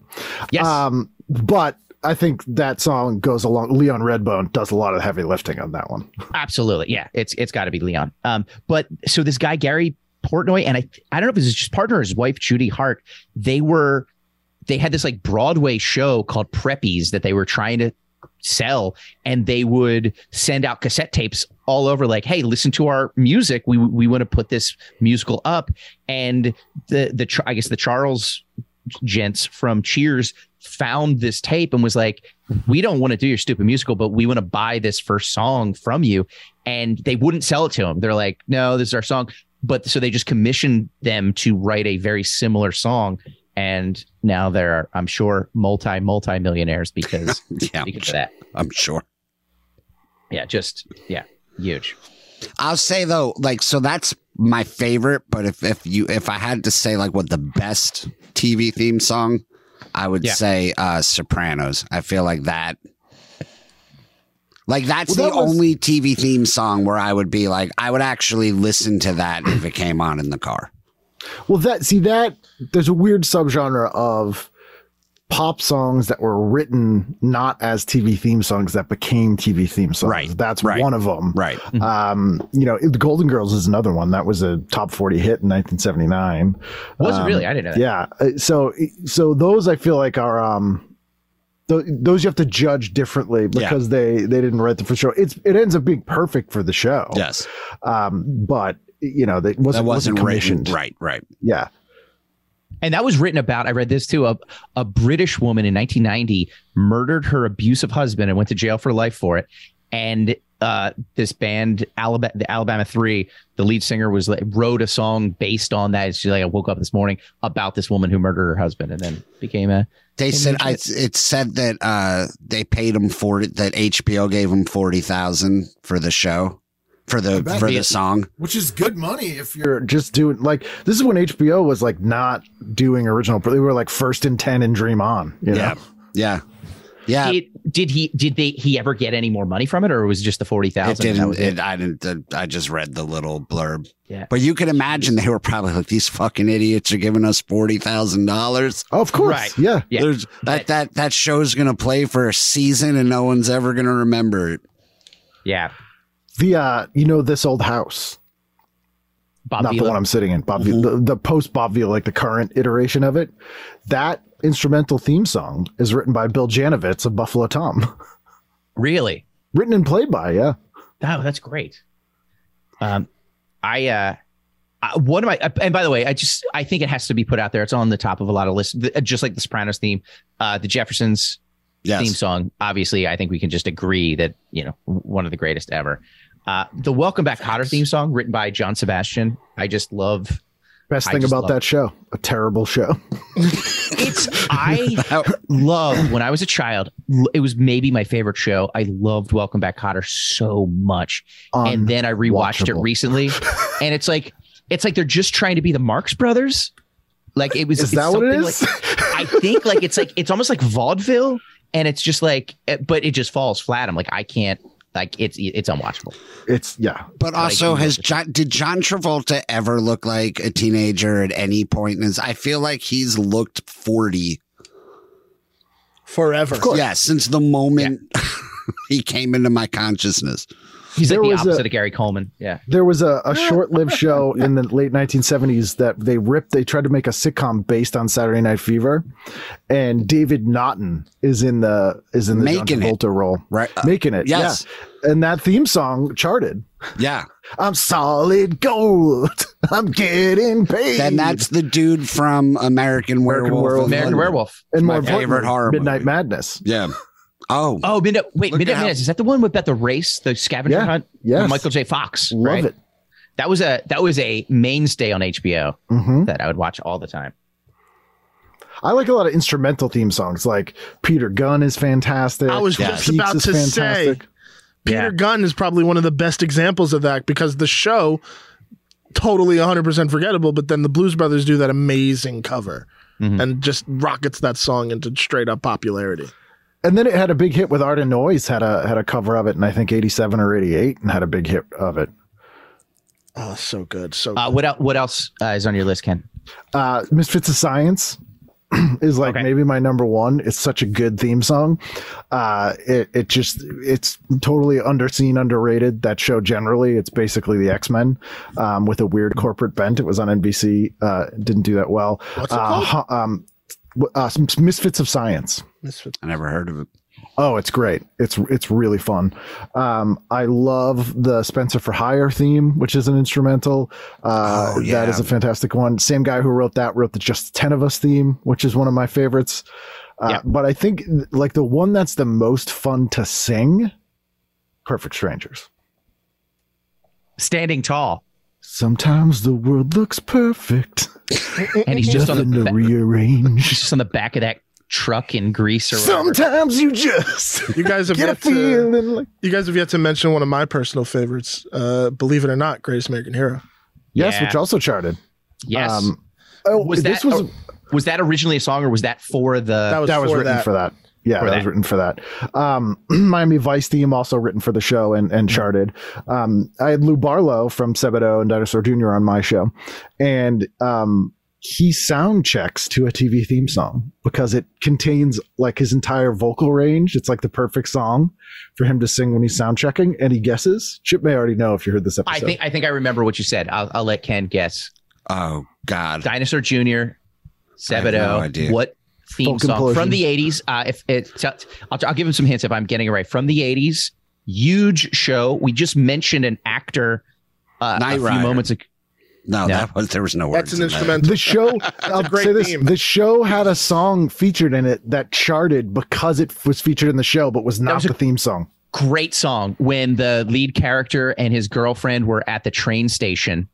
B: yes,
C: Um, but I think that song goes along. Leon Redbone does a lot of heavy lifting on that one. [LAUGHS]
B: Absolutely. Yeah. It's it's got to be Leon. Um, but so this guy Gary Portnoy and I I don't know if it's his partner or his wife Judy Hart, they were they had this like Broadway show called Preppies that they were trying to sell and they would send out cassette tapes all over like hey listen to our music we we want to put this musical up and the the I guess the Charles gents from Cheers found this tape and was like we don't want to do your stupid musical but we want to buy this first song from you. And they wouldn't sell it to him they're like no this is our song. But so they just commissioned them to write a very similar song. And now they're i'm sure multi multi millionaires because [LAUGHS]
A: Yeah.
B: because of that.
A: I'm sure.
B: yeah just yeah huge.
A: I'll say though, like, so that's my favorite. But if if you if I had to say like what the best TV theme song, I would
B: Yeah.
A: say uh Sopranos. I feel like that. Like that's
C: Well,
A: the
C: was-
A: only TV theme song where I would be like, I would actually listen to that if it came on in the car.
C: Well, that see that there's a weird subgenre of pop songs that were written not as TV theme songs that became TV theme songs.
A: Right,
C: That's
A: right.
C: one of them.
A: Right.
C: Um, you know, the Golden Girls is another one that was a top 40 hit in 1979.
B: was it
C: Um,
B: really i didn't know that
C: Yeah. Uh, So, so those I feel like are, um, th- those you have to judge differently because they, they didn't write the for show. It's, it ends up being perfect for the show.
A: Yes.
C: Um, but you know, that wasn't,
A: That wasn't written.
C: commissioned.
A: Right. Right.
C: Yeah.
B: And that was written about, I read this too, a, a British woman in 1990 murdered her abusive husband and went to jail for life for it. And uh, this band, Alabama, the Alabama Three, the lead singer was like, wrote a song based on that. She's like, I woke up this morning about this woman who murdered her husband and then became a.
A: They said
B: you
A: I, it said that uh, they paid him forty. That HBO gave him forty thousand for the show, for the for the song.
E: which is good money if you're
C: you're just doing like this is when HBO was like not doing original. but They were like first and ten and Dream On. You know?
A: Yeah, yeah. Yeah,
B: Did, did he did they he ever get any more money from it, or was it just the forty thousand?
A: it didn't. It, I didn't. uh, I just read the little blurb.
B: Yeah.
A: but you can imagine they were probably like these fucking idiots are giving us forty thousand dollars.
C: Oh, of course.
B: Right.
C: Yeah.
B: Yeah.
A: There's that that that show's gonna play for a season and no one's ever gonna remember it.
B: yeah,
C: The uh, you know, this old house.
B: Bob
C: not the one I'm sitting in. Bob Vila, the, the post Bob Vila, like the current iteration of it. That instrumental theme song is written by Bill Janovitz of Buffalo Tom.
B: Really?
C: written and played by, yeah.
B: Oh, that's great. Um, I uh, I- one of my and by the way, I just I think it has to be put out there. It's on the top of a lot of lists, just like the Sopranos theme, uh, the Jeffersons
A: Yes.
B: theme song. Obviously, I think we can just agree that you know one of the greatest ever. Uh, the Welcome Back Kotter theme song, written by John Sebastian. I just love.
C: Best thing about
B: love
C: that show, a terrible show. [LAUGHS]
B: It's I love when I was a child. It was maybe my favorite show. I loved Welcome Back Kotter so much, and then I rewatched it recently, [LAUGHS] and it's like it's like they're just trying to be the Marx Brothers. Like it was.
C: Is
B: it's
C: that what it
B: something
C: is?
B: Like, I think like it's like it's almost like vaudeville, and it's just like, eh, but it just falls flat. I'm like, I can't. Like it's it's unwatchable.
C: it's yeah.
A: But also,
B: Like,
A: has John, did John Travolta ever look like a teenager at any point in his? I feel like he's looked forty.
D: Forever.
A: Yeah, since the moment [LAUGHS] he came into my consciousness.
B: He's
C: There
B: like the
C: was a-
B: opposite of Gary Coleman. Yeah.
C: There was a, a [LAUGHS] short-lived show in the late 1970s that they ripped. They tried to make a sitcom based on Saturday Night Fever, and David Naughton is in the is in the
A: Making
C: John
A: it.
C: Travolta role,
A: Right. Uh,
C: making it.
A: yes.
C: yeah. And that theme song charted.
A: Yeah.
C: I'm solid gold. [LAUGHS] I'm getting paid.
A: And that's the dude from American,
C: American
A: Werewolf.
C: Werewolf.
B: American Werewolf.
C: and
A: my
C: more
A: favorite horror
C: Midnight
A: movie.
C: Madness.
A: Yeah. Oh,
B: Oh, Midnight. Wait,
A: Look
B: Midnight Madness is that the one with about the race, the scavenger
C: Yeah.
B: hunt? Yeah, Michael J. Fox.
C: Love
B: right?
C: it.
B: That was a that was a mainstay on HBO
C: hmm
B: that I would watch all the time.
C: I like a lot of instrumental theme songs. Like Peter Gunn is fantastic.
D: I was
A: Yeah.
D: just
C: Peaks
D: about
C: is
D: to say Peter
B: Yeah.
D: Gunn is probably one of the best examples of that because the show totally 100% forgettable, but then the Blues Brothers do that amazing cover
B: Mhm.
D: and just rockets that song into straight up popularity.
C: And then it had a big hit with Art of Noise had a had a cover of it and I think 87 or 88 and had a big hit of it.
D: Oh, so good. So
B: Uh, what else? What else uh, is on your list, Ken?
C: Uh Misfits of Science [CLEARS THROAT] is like
B: Okay.
C: maybe my number one. It's such a good theme song. Uh it it just it's totally underseen, underrated. That show generally, it's basically the X-Men um with a weird corporate bent. It was on NBC. Uh didn't do that well.
D: What's it
C: uh,
D: called?
C: hu- um uh, Misfits of Science.
D: Misfits.
A: I never heard of it.
C: Oh, it's great. It's it's really fun. Um, I love the Spencer for Hire theme, which is an instrumental. Uh,
A: Oh, yeah.
C: That is a fantastic one. Same guy who wrote that wrote the Just Ten of Us theme, which is one of my favorites. Uh,
B: Yeah.
C: But I think like the one that's the most fun to sing, Perfect Strangers.
B: Standing tall,
C: Sometimes the world looks perfect. [LAUGHS]
B: and he's just on the ba-
C: rearrange.
B: he's just on the back of that truck in Greece or whatever.
C: Sometimes you just
D: You guys have
C: get a
D: yet to,
C: feeling like
D: you guys have yet to mention one of my personal favorites. Uh, believe it or not, Greatest American Hero.
C: yes,
B: Yeah.
C: which also charted.
B: Yes.
C: Um, oh,
B: was
C: this
B: that
C: was
B: oh, was that originally a song, or was that for the?
D: That was,
C: that was
D: for
C: written
D: that.
C: for that. Yeah,
B: For
C: that,
B: that.
C: was written for that. Um, [CLEARS THROAT] Miami Vice theme also written for the show and, and charted. Um, I had Lou Barlow from Sebadoh and Dinosaur Jr. on my show, and um, he sound checks to a TV theme song because it contains like his entire vocal range. It's like the perfect song for him to sing when he's sound checking, and he guesses. Chip may already know if you heard this episode.
B: I think I think I remember what you said. I'll, I'll let Ken guess.
A: Oh God.
B: Dinosaur Jr.
A: I have
B: Sebadoh.
A: no idea.
B: What theme
C: Folk
B: song
C: implosion.
B: from the '80s? Uh, if it, I'll, I'll give him some hints if I'm getting it right. From the '80s, huge show. We just mentioned an actor uh, a few
A: Rider.
B: moments ago.
A: No,
B: No.
A: that was there was no words.
D: That's an
A: in that.
D: instrumental.
C: the show [LAUGHS] i'll
D: great
C: say this
D: theme.
C: the show had a song featured in it that charted because it was featured in the show but was not
B: was
C: the theme song
B: Great song when the lead character and his girlfriend were at the train station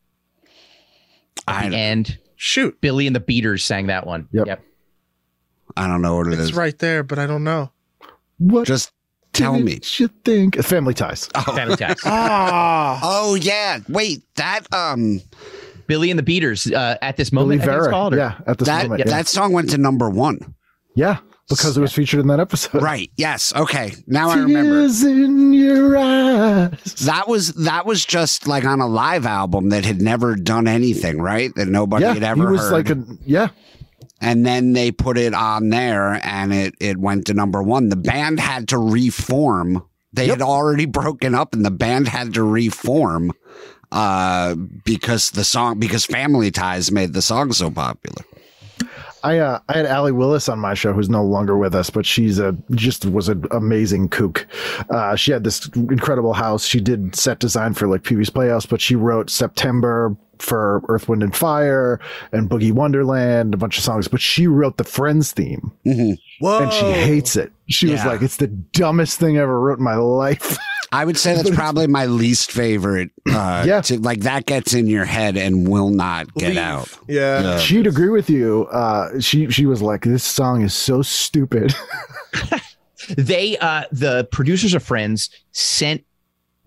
B: at
A: I,
B: the end.
D: Shoot.
B: Billy and the Beaters sang that one.
C: Yep.
A: I don't know what it is.
D: It's right there, but I don't know.
C: what
A: Just tell
C: did
A: me.
C: you think family ties
A: Oh.
B: Family Ties. [LAUGHS]
D: Ah.
A: oh yeah. Wait, that um
B: Billy and the Beaters uh, at this
C: Billy
B: moment. I think it's
C: Vera.
B: called,
C: yeah at this
A: that
C: moment yeah.
A: that song went to number one.
C: yeah because it was featured in that episode.
A: Right. Yes. Okay. Now I remember.
C: Tears in your eyes.
A: That was that was just like on a live album that had never done anything, right? That nobody
C: Yeah,
A: had ever
C: he was
A: heard.
C: like a yeah.
A: And then they put it on there and it it went to number one. The band had to reform. They
C: Yep.
A: had already broken up and the band had to reform uh because the song because family ties made the song so popular.
C: I uh, I had Allee Willis on my show, who's no longer with us, but she's a just was an amazing kook. Uh, she had this incredible house. She did set design for like Pee Wee's Playhouse, but she wrote September for Earth, Wind, and Fire and Boogie Wonderland, a bunch of songs. But she wrote the Friends theme,
D: Whoa.
C: and she hates it. She was like, "It's the dumbest thing I ever wrote in my life." [LAUGHS]
A: I would say that's probably my least favorite. Uh, [CLEARS THROAT]
C: Yeah.
A: to, like that gets in your head and will not get
D: Leave.
A: out.
D: Yeah.
C: She'd agree with you. Uh, she she was like, "This song is so stupid." [LAUGHS]
B: they uh the producers of friends sent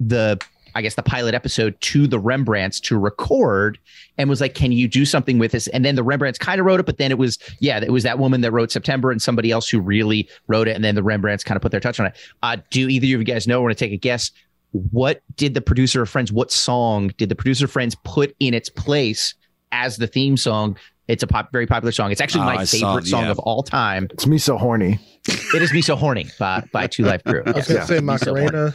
B: the i guess the pilot episode to the rembrandts to record and was like can you do something with this? And then the rembrandts kind of wrote it but then it was yeah it was that woman that wrote september and somebody else who really wrote it and then the rembrandts kind of put their touch on it. Uh do either of you guys know? Want to take a guess? What did the producer of friends what song did the producer of friends put in its place as the theme song? It's a pop, very popular song. It's actually
A: Oh,
B: my
A: saw-
B: favorite song of all time.
C: It's me so horny.
B: it is me so horny by by 2 Live Crew.
D: I was gonna
B: Yeah.
D: say
B: Me So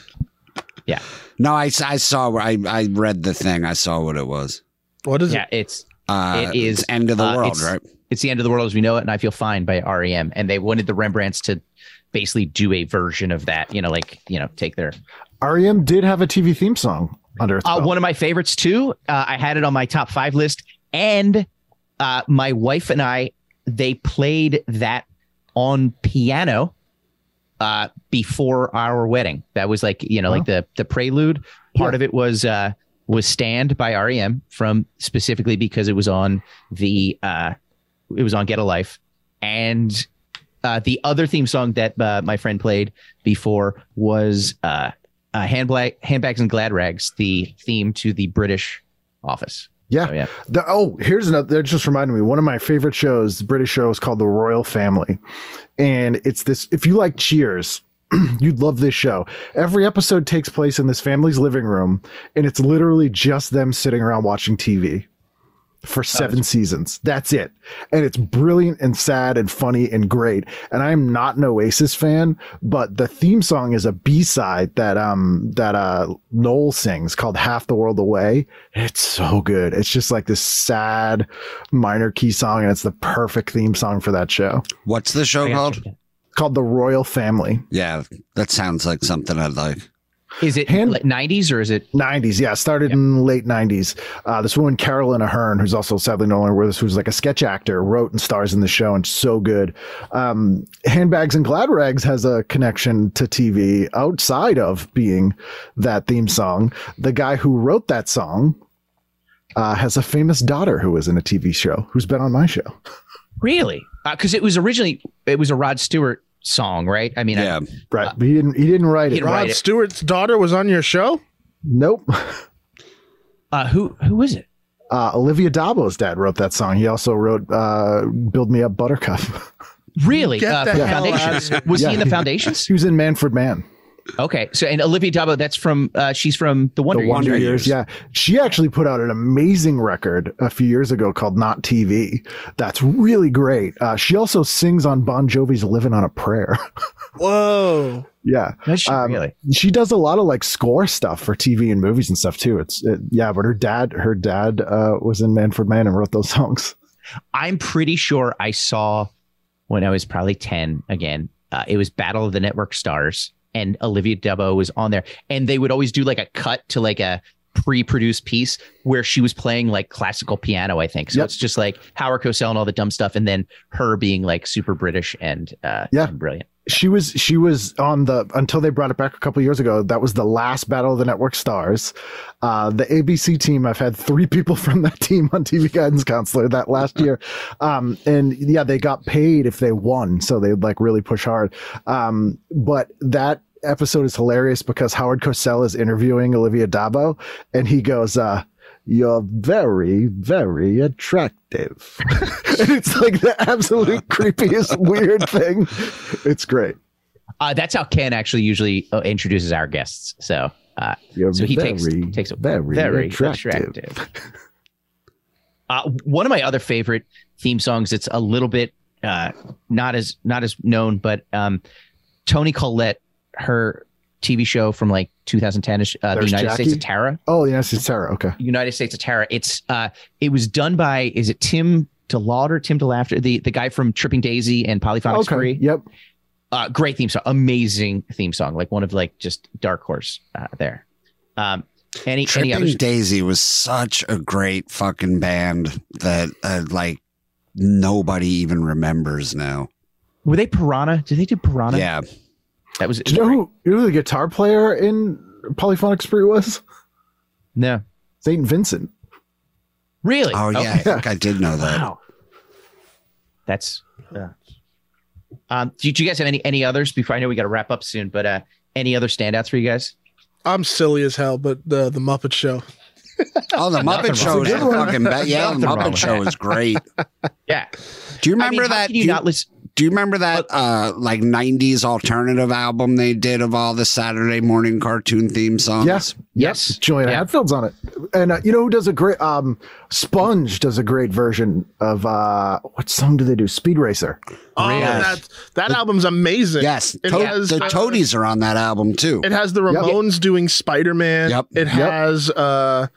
B: Horny.
D: Macarena.
A: No, I, I saw. I I read the thing. I saw what it was.
D: What is it?
B: yeah it's
A: Uh,
B: It is,
A: it's end of the
B: uh,
A: world,
B: it's-
A: right?
B: it's the end of the world as we know it and i feel fine by rem and they wanted the rembrandts to basically do a version of that you know like you know take their
C: REM did have a TV theme song under
B: uh, one of my favorites too uh, i had it on my top five list and uh, my wife and i they played that on piano uh, before our wedding that was like you know like the the prelude part
C: Yeah.
B: of it was uh was stand by rem from specifically because it was on the uh it was on get a life and uh the other theme song that uh, my friend played before was uh uh, handbag, handbags and glad rags, the theme to the British Office.
C: Yeah.
B: So, yeah.
C: The, oh, here's another. That just reminded me. One of my favorite shows, the British show, is called The Royal Family, and it's this. If you like Cheers, [CLEARS THROAT] you'd love this show. Every episode takes place in this family's living room, and it's literally just them sitting around watching TV for seven seasons. That's it, and it's brilliant and sad and funny and great. And I'm not an Oasis fan, but the theme song is a B side that um that uh Noel sings called "Half the World Away." It's so good. It's just like this sad minor key song, and it's the perfect theme song for that show.
A: What's the show called?
C: Called The Royal Family.
A: Yeah, that sounds like something I'd like.
B: Is it
C: Hand-
B: like 90s or is it?
C: 90s, yeah, started in late 90s. Uh, this woman, Caroline Aherne, who's also sadly no longer with us, who's like a sketch actor, wrote and stars in the show and so good. Um, Handbags and Glad Rags has a connection to TV outside of being that theme song. The guy who wrote that song uh, has a famous daughter who was in a TV show who's been on my show.
B: Really? Because it was originally, it was a Rod Stewart song, right? I mean, I-
A: Yeah,
C: Right. but he didn't, he didn't write
B: He
C: it.
B: didn't write
D: Rod
B: it.
D: Stewart's daughter was on your show.
C: Nope.
B: uh, who who is it?
C: Uh, Olivia d'Abo's dad wrote that song. He also wrote uh, Build Me Up Buttercup.
B: Really? Uh,
D: the
B: from
D: hell out of
B: Foundations. Was
C: Yeah.
B: he in the Foundations?
C: he was in Manfred Mann.
B: Okay. So, and Olivia d'Abo, that's from, uh, she's from The Wonder
C: the
B: Years.
C: Wonder
A: Wonder
C: Years.
A: Years.
C: Yeah, she actually put out an amazing record a few years ago called "Not TV." That's really great. Uh, she also sings on Bon Jovi's "Living on a Prayer." [LAUGHS]
D: Whoa.
C: yeah,
B: she
C: Um,
B: really?
C: she does a lot of like score stuff for TV and movies and stuff too. It's it, yeah, but her dad, her dad uh, was in Manfred Mann and wrote those [LAUGHS] songs.
B: I'm pretty sure I saw when I was probably 10 again. Uh, it was Battle of the Network Stars and Olivia d'Abo was on there. And they would always do like a cut to like a pre produced piece where she was playing like classical piano, I think. So
C: Yep.
B: it's just like Howard Cosell and all the dumb stuff. And then her being like super British and, uh,
C: Yeah.
B: and brilliant.
C: She was she was on the until they brought it back a couple years ago. That was the last Battle of the Network Stars. Uh, the ABC team. I've had three [LAUGHS] people from that team on TV Guidance Counselor that last year, um, and yeah, they got paid if they won, so they like really push hard. Um, but that episode is hilarious because Howard Cosell is interviewing Olivia d'Abo, and he goes, uh, You're very, very attractive. [LAUGHS] and it's like the absolute [LAUGHS] creepiest, weird thing. It's great.
B: Uh, that's how Ken actually usually uh, introduces our guests. So, uh,
C: You're
B: so he
C: very,
B: takes takes a
C: very,
B: very
C: attractive.
B: attractive. Uh, one of my other favorite theme songs. It's a little bit uh, not as not as known, but um, Toni Collette, her TV show from like 2010 ish, uh, the
C: There's
B: United States of
C: Jackie?
B: Tara.
C: Oh, yes, it's Sarah. Okay.
B: United States of Tara. It's uh, it was done by is it Tim DeLaughter, Tim DeLaughter, the the guy from Tripping Daisy and Polyphonic
C: Okay.
B: Spree.
C: Yep.
B: Uh, great theme song, amazing theme song, like one of like just dark horse uh, there. Um, any any
A: Tripping
B: others?
A: Daisy was such a great fucking band that uh, like nobody even remembers now.
B: Were they Piranha? Did they do Piranha?
A: Yeah,
B: that was
C: Do you know who, you know who the guitar player in Polyphonic Spree was?
B: no,
C: St. Vincent.
B: really?
A: Oh yeah, I think I did know that.
B: Wow, that's. Yeah. Um, do, do you guys have any any others before I know we got to wrap up soon? But uh, any other standouts for you guys?
D: I'm silly as hell, but the the Muppet Show.
A: Oh, the [LAUGHS] Muppet Show
B: wrong
A: is fucking best. Yeah, the Muppet Show
B: that.
A: is great. [LAUGHS]
B: Yeah,
A: Do you
B: I
A: remember
B: mean, how
A: that?
B: can
A: Do
B: you
A: you,
B: not listen?
A: Do you remember that uh like '90s alternative album they did of all the Saturday morning cartoon theme songs?
C: Yes.
B: Yes.
C: Juliana
B: Yeah.
C: Hatfield's on it. And uh, you know who does a great um Sponge does a great version of uh what song do they do? Speed Racer.
D: Oh,
B: Really?
D: that that album's amazing.
A: Yes,
D: It
A: To-
D: has,
A: the Toadies are on that album too.
D: It has the Ramones doing Spider Man.
A: Yep.
D: It has uh,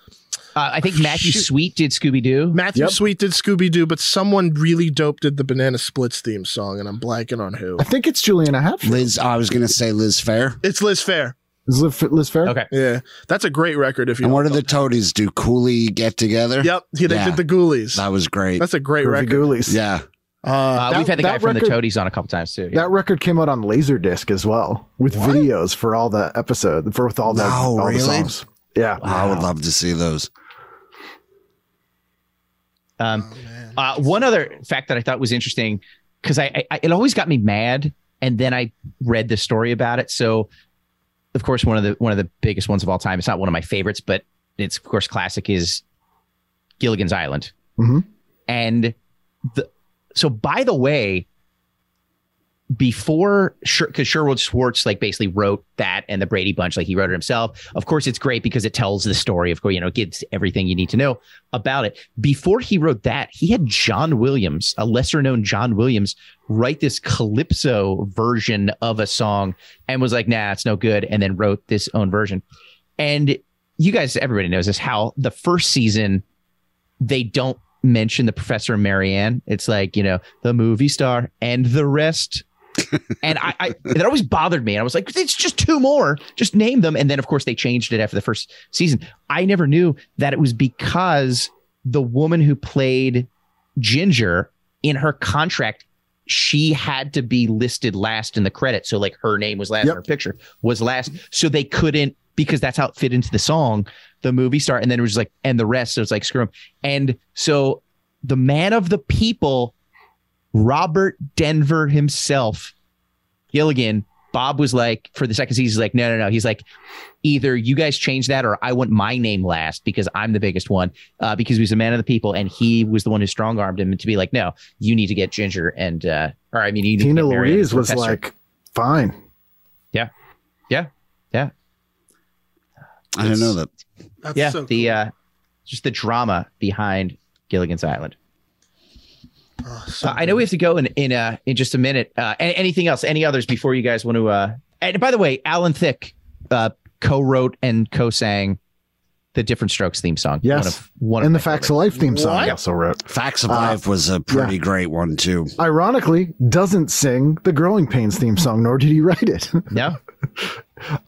B: Uh, I think Matthew
D: Shoot.
B: Sweet did Scooby Doo.
D: Matthew
C: Yep.
D: Sweet did Scooby Doo, but someone really dope did the Banana Splits theme song, and I'm blanking on who.
C: I think it's Juliana Hatfield.
A: Liz, I was gonna say Liz Phair.
D: It's Liz Phair.
C: Is Liz, Liz Phair?
B: Okay.
D: Yeah, that's a great record. If you
A: And what
D: don't
A: did the Toadies do? Cooley get together?
D: Yep, yeah, they
A: Yeah.
D: did the Ghoulies.
A: That was great.
D: That's a great
C: Groovy
D: record.
C: Ghoulies.
A: yeah.
D: Uh,
B: Uh,
C: That-
B: we've had the guy
C: that
B: from the Toadies on a couple times too. yeah.
C: That record came out on Laserdisc as well, with videos for all the episode for with all the,
A: No,
C: all the songs. Yeah.
A: I would love to see those.
B: Um, uh, one other fact that I thought was interesting because I, I it always got me mad, and then I read the story about it. So, of course, one of the one of the biggest ones of all time. It's not one of my favorites, but it's of course classic. Is Gilligan's Island,
C: Mhm.
B: and the so by the way, before because Sherwood Schwartz like basically wrote that and the Brady Bunch, like he wrote it himself. Of course, it's great because it tells the story. Of course, you know, it gives everything you need to know about it. Before he wrote that, he had John Williams, a lesser known John Williams, write this calypso version of a song and was like, nah, it's no good. And then wrote this own version. And you guys, everybody knows this, how the first season, they don't mention the professor Mary Ann. It's like, you know, the movie star and the rest. And I, I that always bothered me. And I was like, it's just two more. Just name them. And then of course they changed it after the first season. I never knew that it was because the woman who played Ginger in her contract, she had to be listed last in the credit. So like her name was last,
C: Yep.
B: her picture was last. So they couldn't because that's how it fit into the song, the movie star. And then it was like, and the rest. So it's like screw them. And so the man of the people, Robert Denver himself, Gilligan, Bob was like, for the second season, he's like, no, no, no. He's like, either you guys change that or I want my name last because I'm the biggest one, uh, because he was a man of the people and he was the one who strong armed him to be like, no, you need to get Ginger and, uh, or I mean, you need
C: Tina
B: to
C: Louise was
B: professor.
C: like, fine. Yeah. Yeah. Yeah.
A: I didn't know that.
D: That's
B: yeah,
D: so
B: the,
D: cool.
B: uh, just the drama behind Gilligan's Island.
D: Oh, so
B: Uh, I know we have to go in in uh, in just a minute. Uh, anything else? Any others before you guys want to? Uh, and by the way, Alan Thicke uh, co-wrote and co-sang the Diff'rent Strokes theme song.
C: Yes.
B: one of, one
C: And the
B: of my
C: Facts of Life theme song
D: What?
C: I also wrote.
A: Facts of
C: Uh,
A: Life was a pretty great one too.
C: Ironically, doesn't sing the Growing Pains theme song, nor did he write it.
B: favorites. No, [LAUGHS]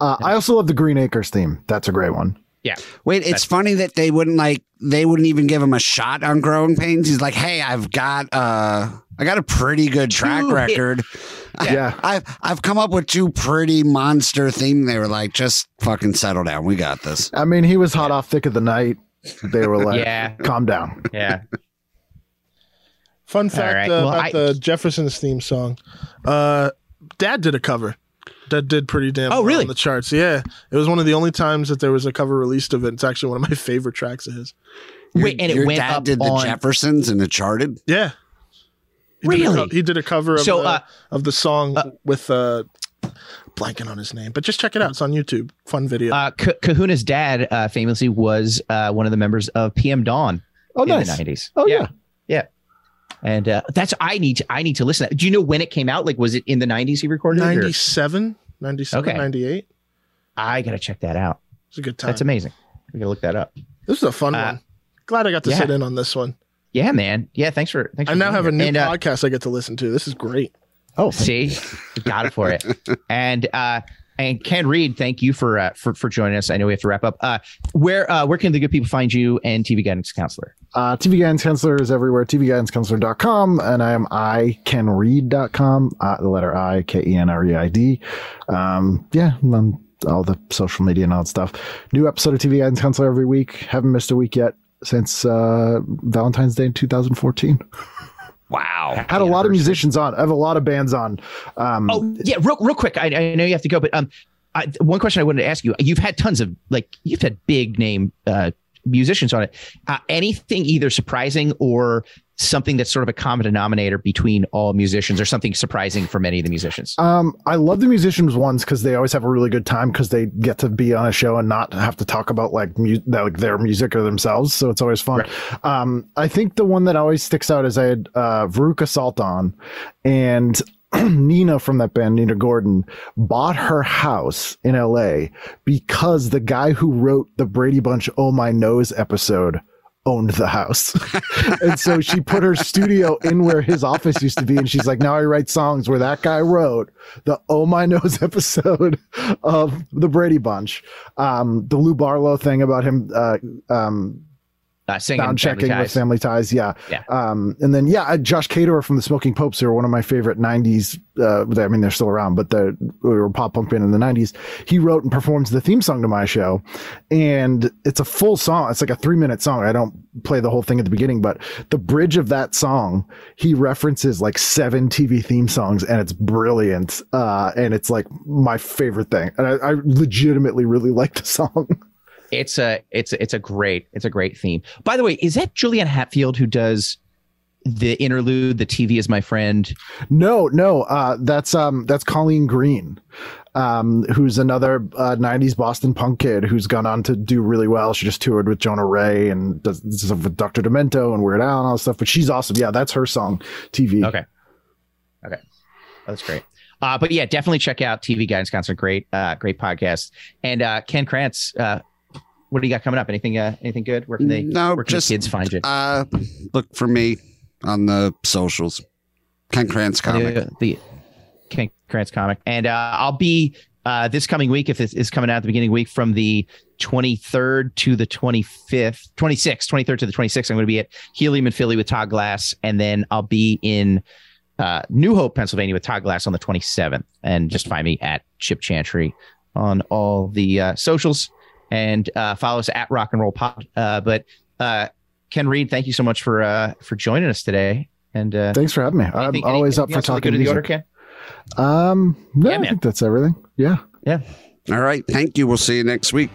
C: Uh, I also love the Green Acres theme. That's a great one.
B: Yeah,
A: Wait, it's funny that they wouldn't like they wouldn't even give him a shot on growing pains. He's like, "Hey, I've got uh I got a pretty good track
B: Two hit-
A: record.
C: Yeah.
A: I've I've come up with two pretty monster theme." They were like, "Just fucking settle down. We got this."
C: I mean, he was hot off Thicke of the night. They were like,
B: Yeah.
C: calm down.
B: yeah.
D: Fun fact
B: right.
D: uh,
B: Well,
D: about
B: I-
D: the Jeffersons theme song. Uh, Dad did a cover. That did pretty damn
B: Oh,
D: well
B: really?
D: on the charts. Yeah, it was one of the only times that there was a cover released of it. It's actually one of my [LAUGHS] favorite tracks of his.
B: Wait, and it
A: Your
B: went
A: dad
B: up
A: did the
B: on.
A: Jeffersons and it charted.
D: Yeah, he Did
B: Really?
D: co- he did a cover of
B: So,
D: the,
B: uh,
D: of the song with uh, blanking on his name, but just check it out. It's on YouTube. Fun video.
B: uh, K- Kahuna's dad uh, famously was uh, one of the members of PM Dawn
C: Oh,
B: in
C: nice.
B: the nineties.
C: Oh, yeah.
B: yeah. And uh, that's I need to I need to listen. to that. Do you know when it came out? Like, was it in the nineties he recorded it?
D: 97, 97,
B: Okay.
D: 98.
B: I gotta check that out.
D: It's a good time.
B: That's amazing. We gotta look that up.
D: This is a fun
B: Uh,
D: one. Glad I got to
B: yeah.
D: sit in on this one.
B: Yeah, man. Yeah, thanks for thanks.
D: I
B: for
D: now have a new
B: And, uh,
D: podcast I get to listen to. This is great.
C: Oh,
B: See, got it for it. [LAUGHS] And uh, and Ken Reid, thank you for uh, for for joining us. I know we have to wrap up. Uh, where uh, where can the good people find you and TV Guidance Counselor?
C: Uh, TV Guidance Counselor is everywhere. TV Guidance TVGuidanceCounselor.com. And I am iKenReid.com. Uh, the letter I, K E N R E I D. Um, yeah, on all the social media and all that stuff. New episode of TV Guidance Counselor every week. Haven't missed a week yet since uh, Valentine's Day in 2014.
A: Wow.
C: Had a lot of musicians on. I have a lot of bands on. Um,
B: Oh yeah, real real quick. I, I know you have to go, but um, I, one question I wanted to ask you: You've had tons of like you've had big name uh musicians on it. Uh, anything either surprising or something that's sort of a common denominator between all musicians, or something surprising for many of the musicians?
C: Um, I love the musicians ones because they always have a really good time because they get to be on a show and not have to talk about like mu- like their music or themselves. So it's always fun. Um, I think the one that always sticks out is I had uh, Veruca Salt on, and [CLEARS THROAT] Nina from that band, Nina Gordon, bought her house in L.A. because the guy who wrote the Brady Bunch "Oh My Nose" episode owned the house. [LAUGHS] and so she put her studio in where his office used to be. And she's like, now I write songs where that guy wrote the Oh My Nose [LAUGHS] episode of the Brady Bunch. Um, the Lou Barlow thing about him, uh, um,
B: Uh, singing
C: sound
B: Family
C: checking with Family Ties. Yeah.
B: Yeah.
C: Um, and then, yeah, uh, Josh Caterer from the Smoking Popes, who are one of my favorite 90s. Uh, I mean, they're still around, but they were pop punk band in the 90s. He wrote and performs the theme song to my show. And it's a full song. It's like a three minute song. I don't play the whole thing at the beginning, but the bridge of that song, he references like seven TV theme songs and it's brilliant. Uh, and it's like my favorite thing. And I, I legitimately really [LAUGHS] like the song.
B: It's a it's a, it's a great it's a great theme. By the way, is that Juliana Hatfield who does the interlude? The TV is my friend.
C: No, no, uh, that's um, that's Colleen Green, um, who's another uh, '90s Boston punk kid who's gone on to do really well. She just toured with Jonah Ray and does this stuff with Dr. Demento and Weird Al and all this stuff. But she's awesome. Yeah, that's her song, TV.
B: Okay. Okay. That's great. Uh, but yeah, definitely check out TV Guidance Counselor. Great, uh, great podcast. And uh, Ken Krantz, uh, what do you got coming up? Anything, uh, anything good? Where can they?
A: No,
B: where can
A: just
B: the kids find you?
A: uh, look for me on the socials. Ken Krantz comic.
B: The, the Ken Krantz comic, and uh, I'll be uh, this coming week if this is coming out at the beginning of the week from the 23rd to the 25th, 26th, 23rd to the 26th. I'm going to be at Helium in Philly with Todd Glass, and then I'll be in uh, New Hope, Pennsylvania with Todd Glass on the 27th. And just find me at Chip Chantry on all the uh, socials and uh, follow us at Rock and Roll Pod. Uh, but uh, Ken Reid, thank you so much for uh, for joining us today. And uh,
C: Thanks for having me. I'm
B: anything-
C: always up for
B: else on the
C: talking
B: to of the order. Ken.
C: Um, no,
B: Yeah,
C: I
B: man.
C: think that's everything. Yeah.
B: Yeah.
A: All right. Thank you. We'll see you next week.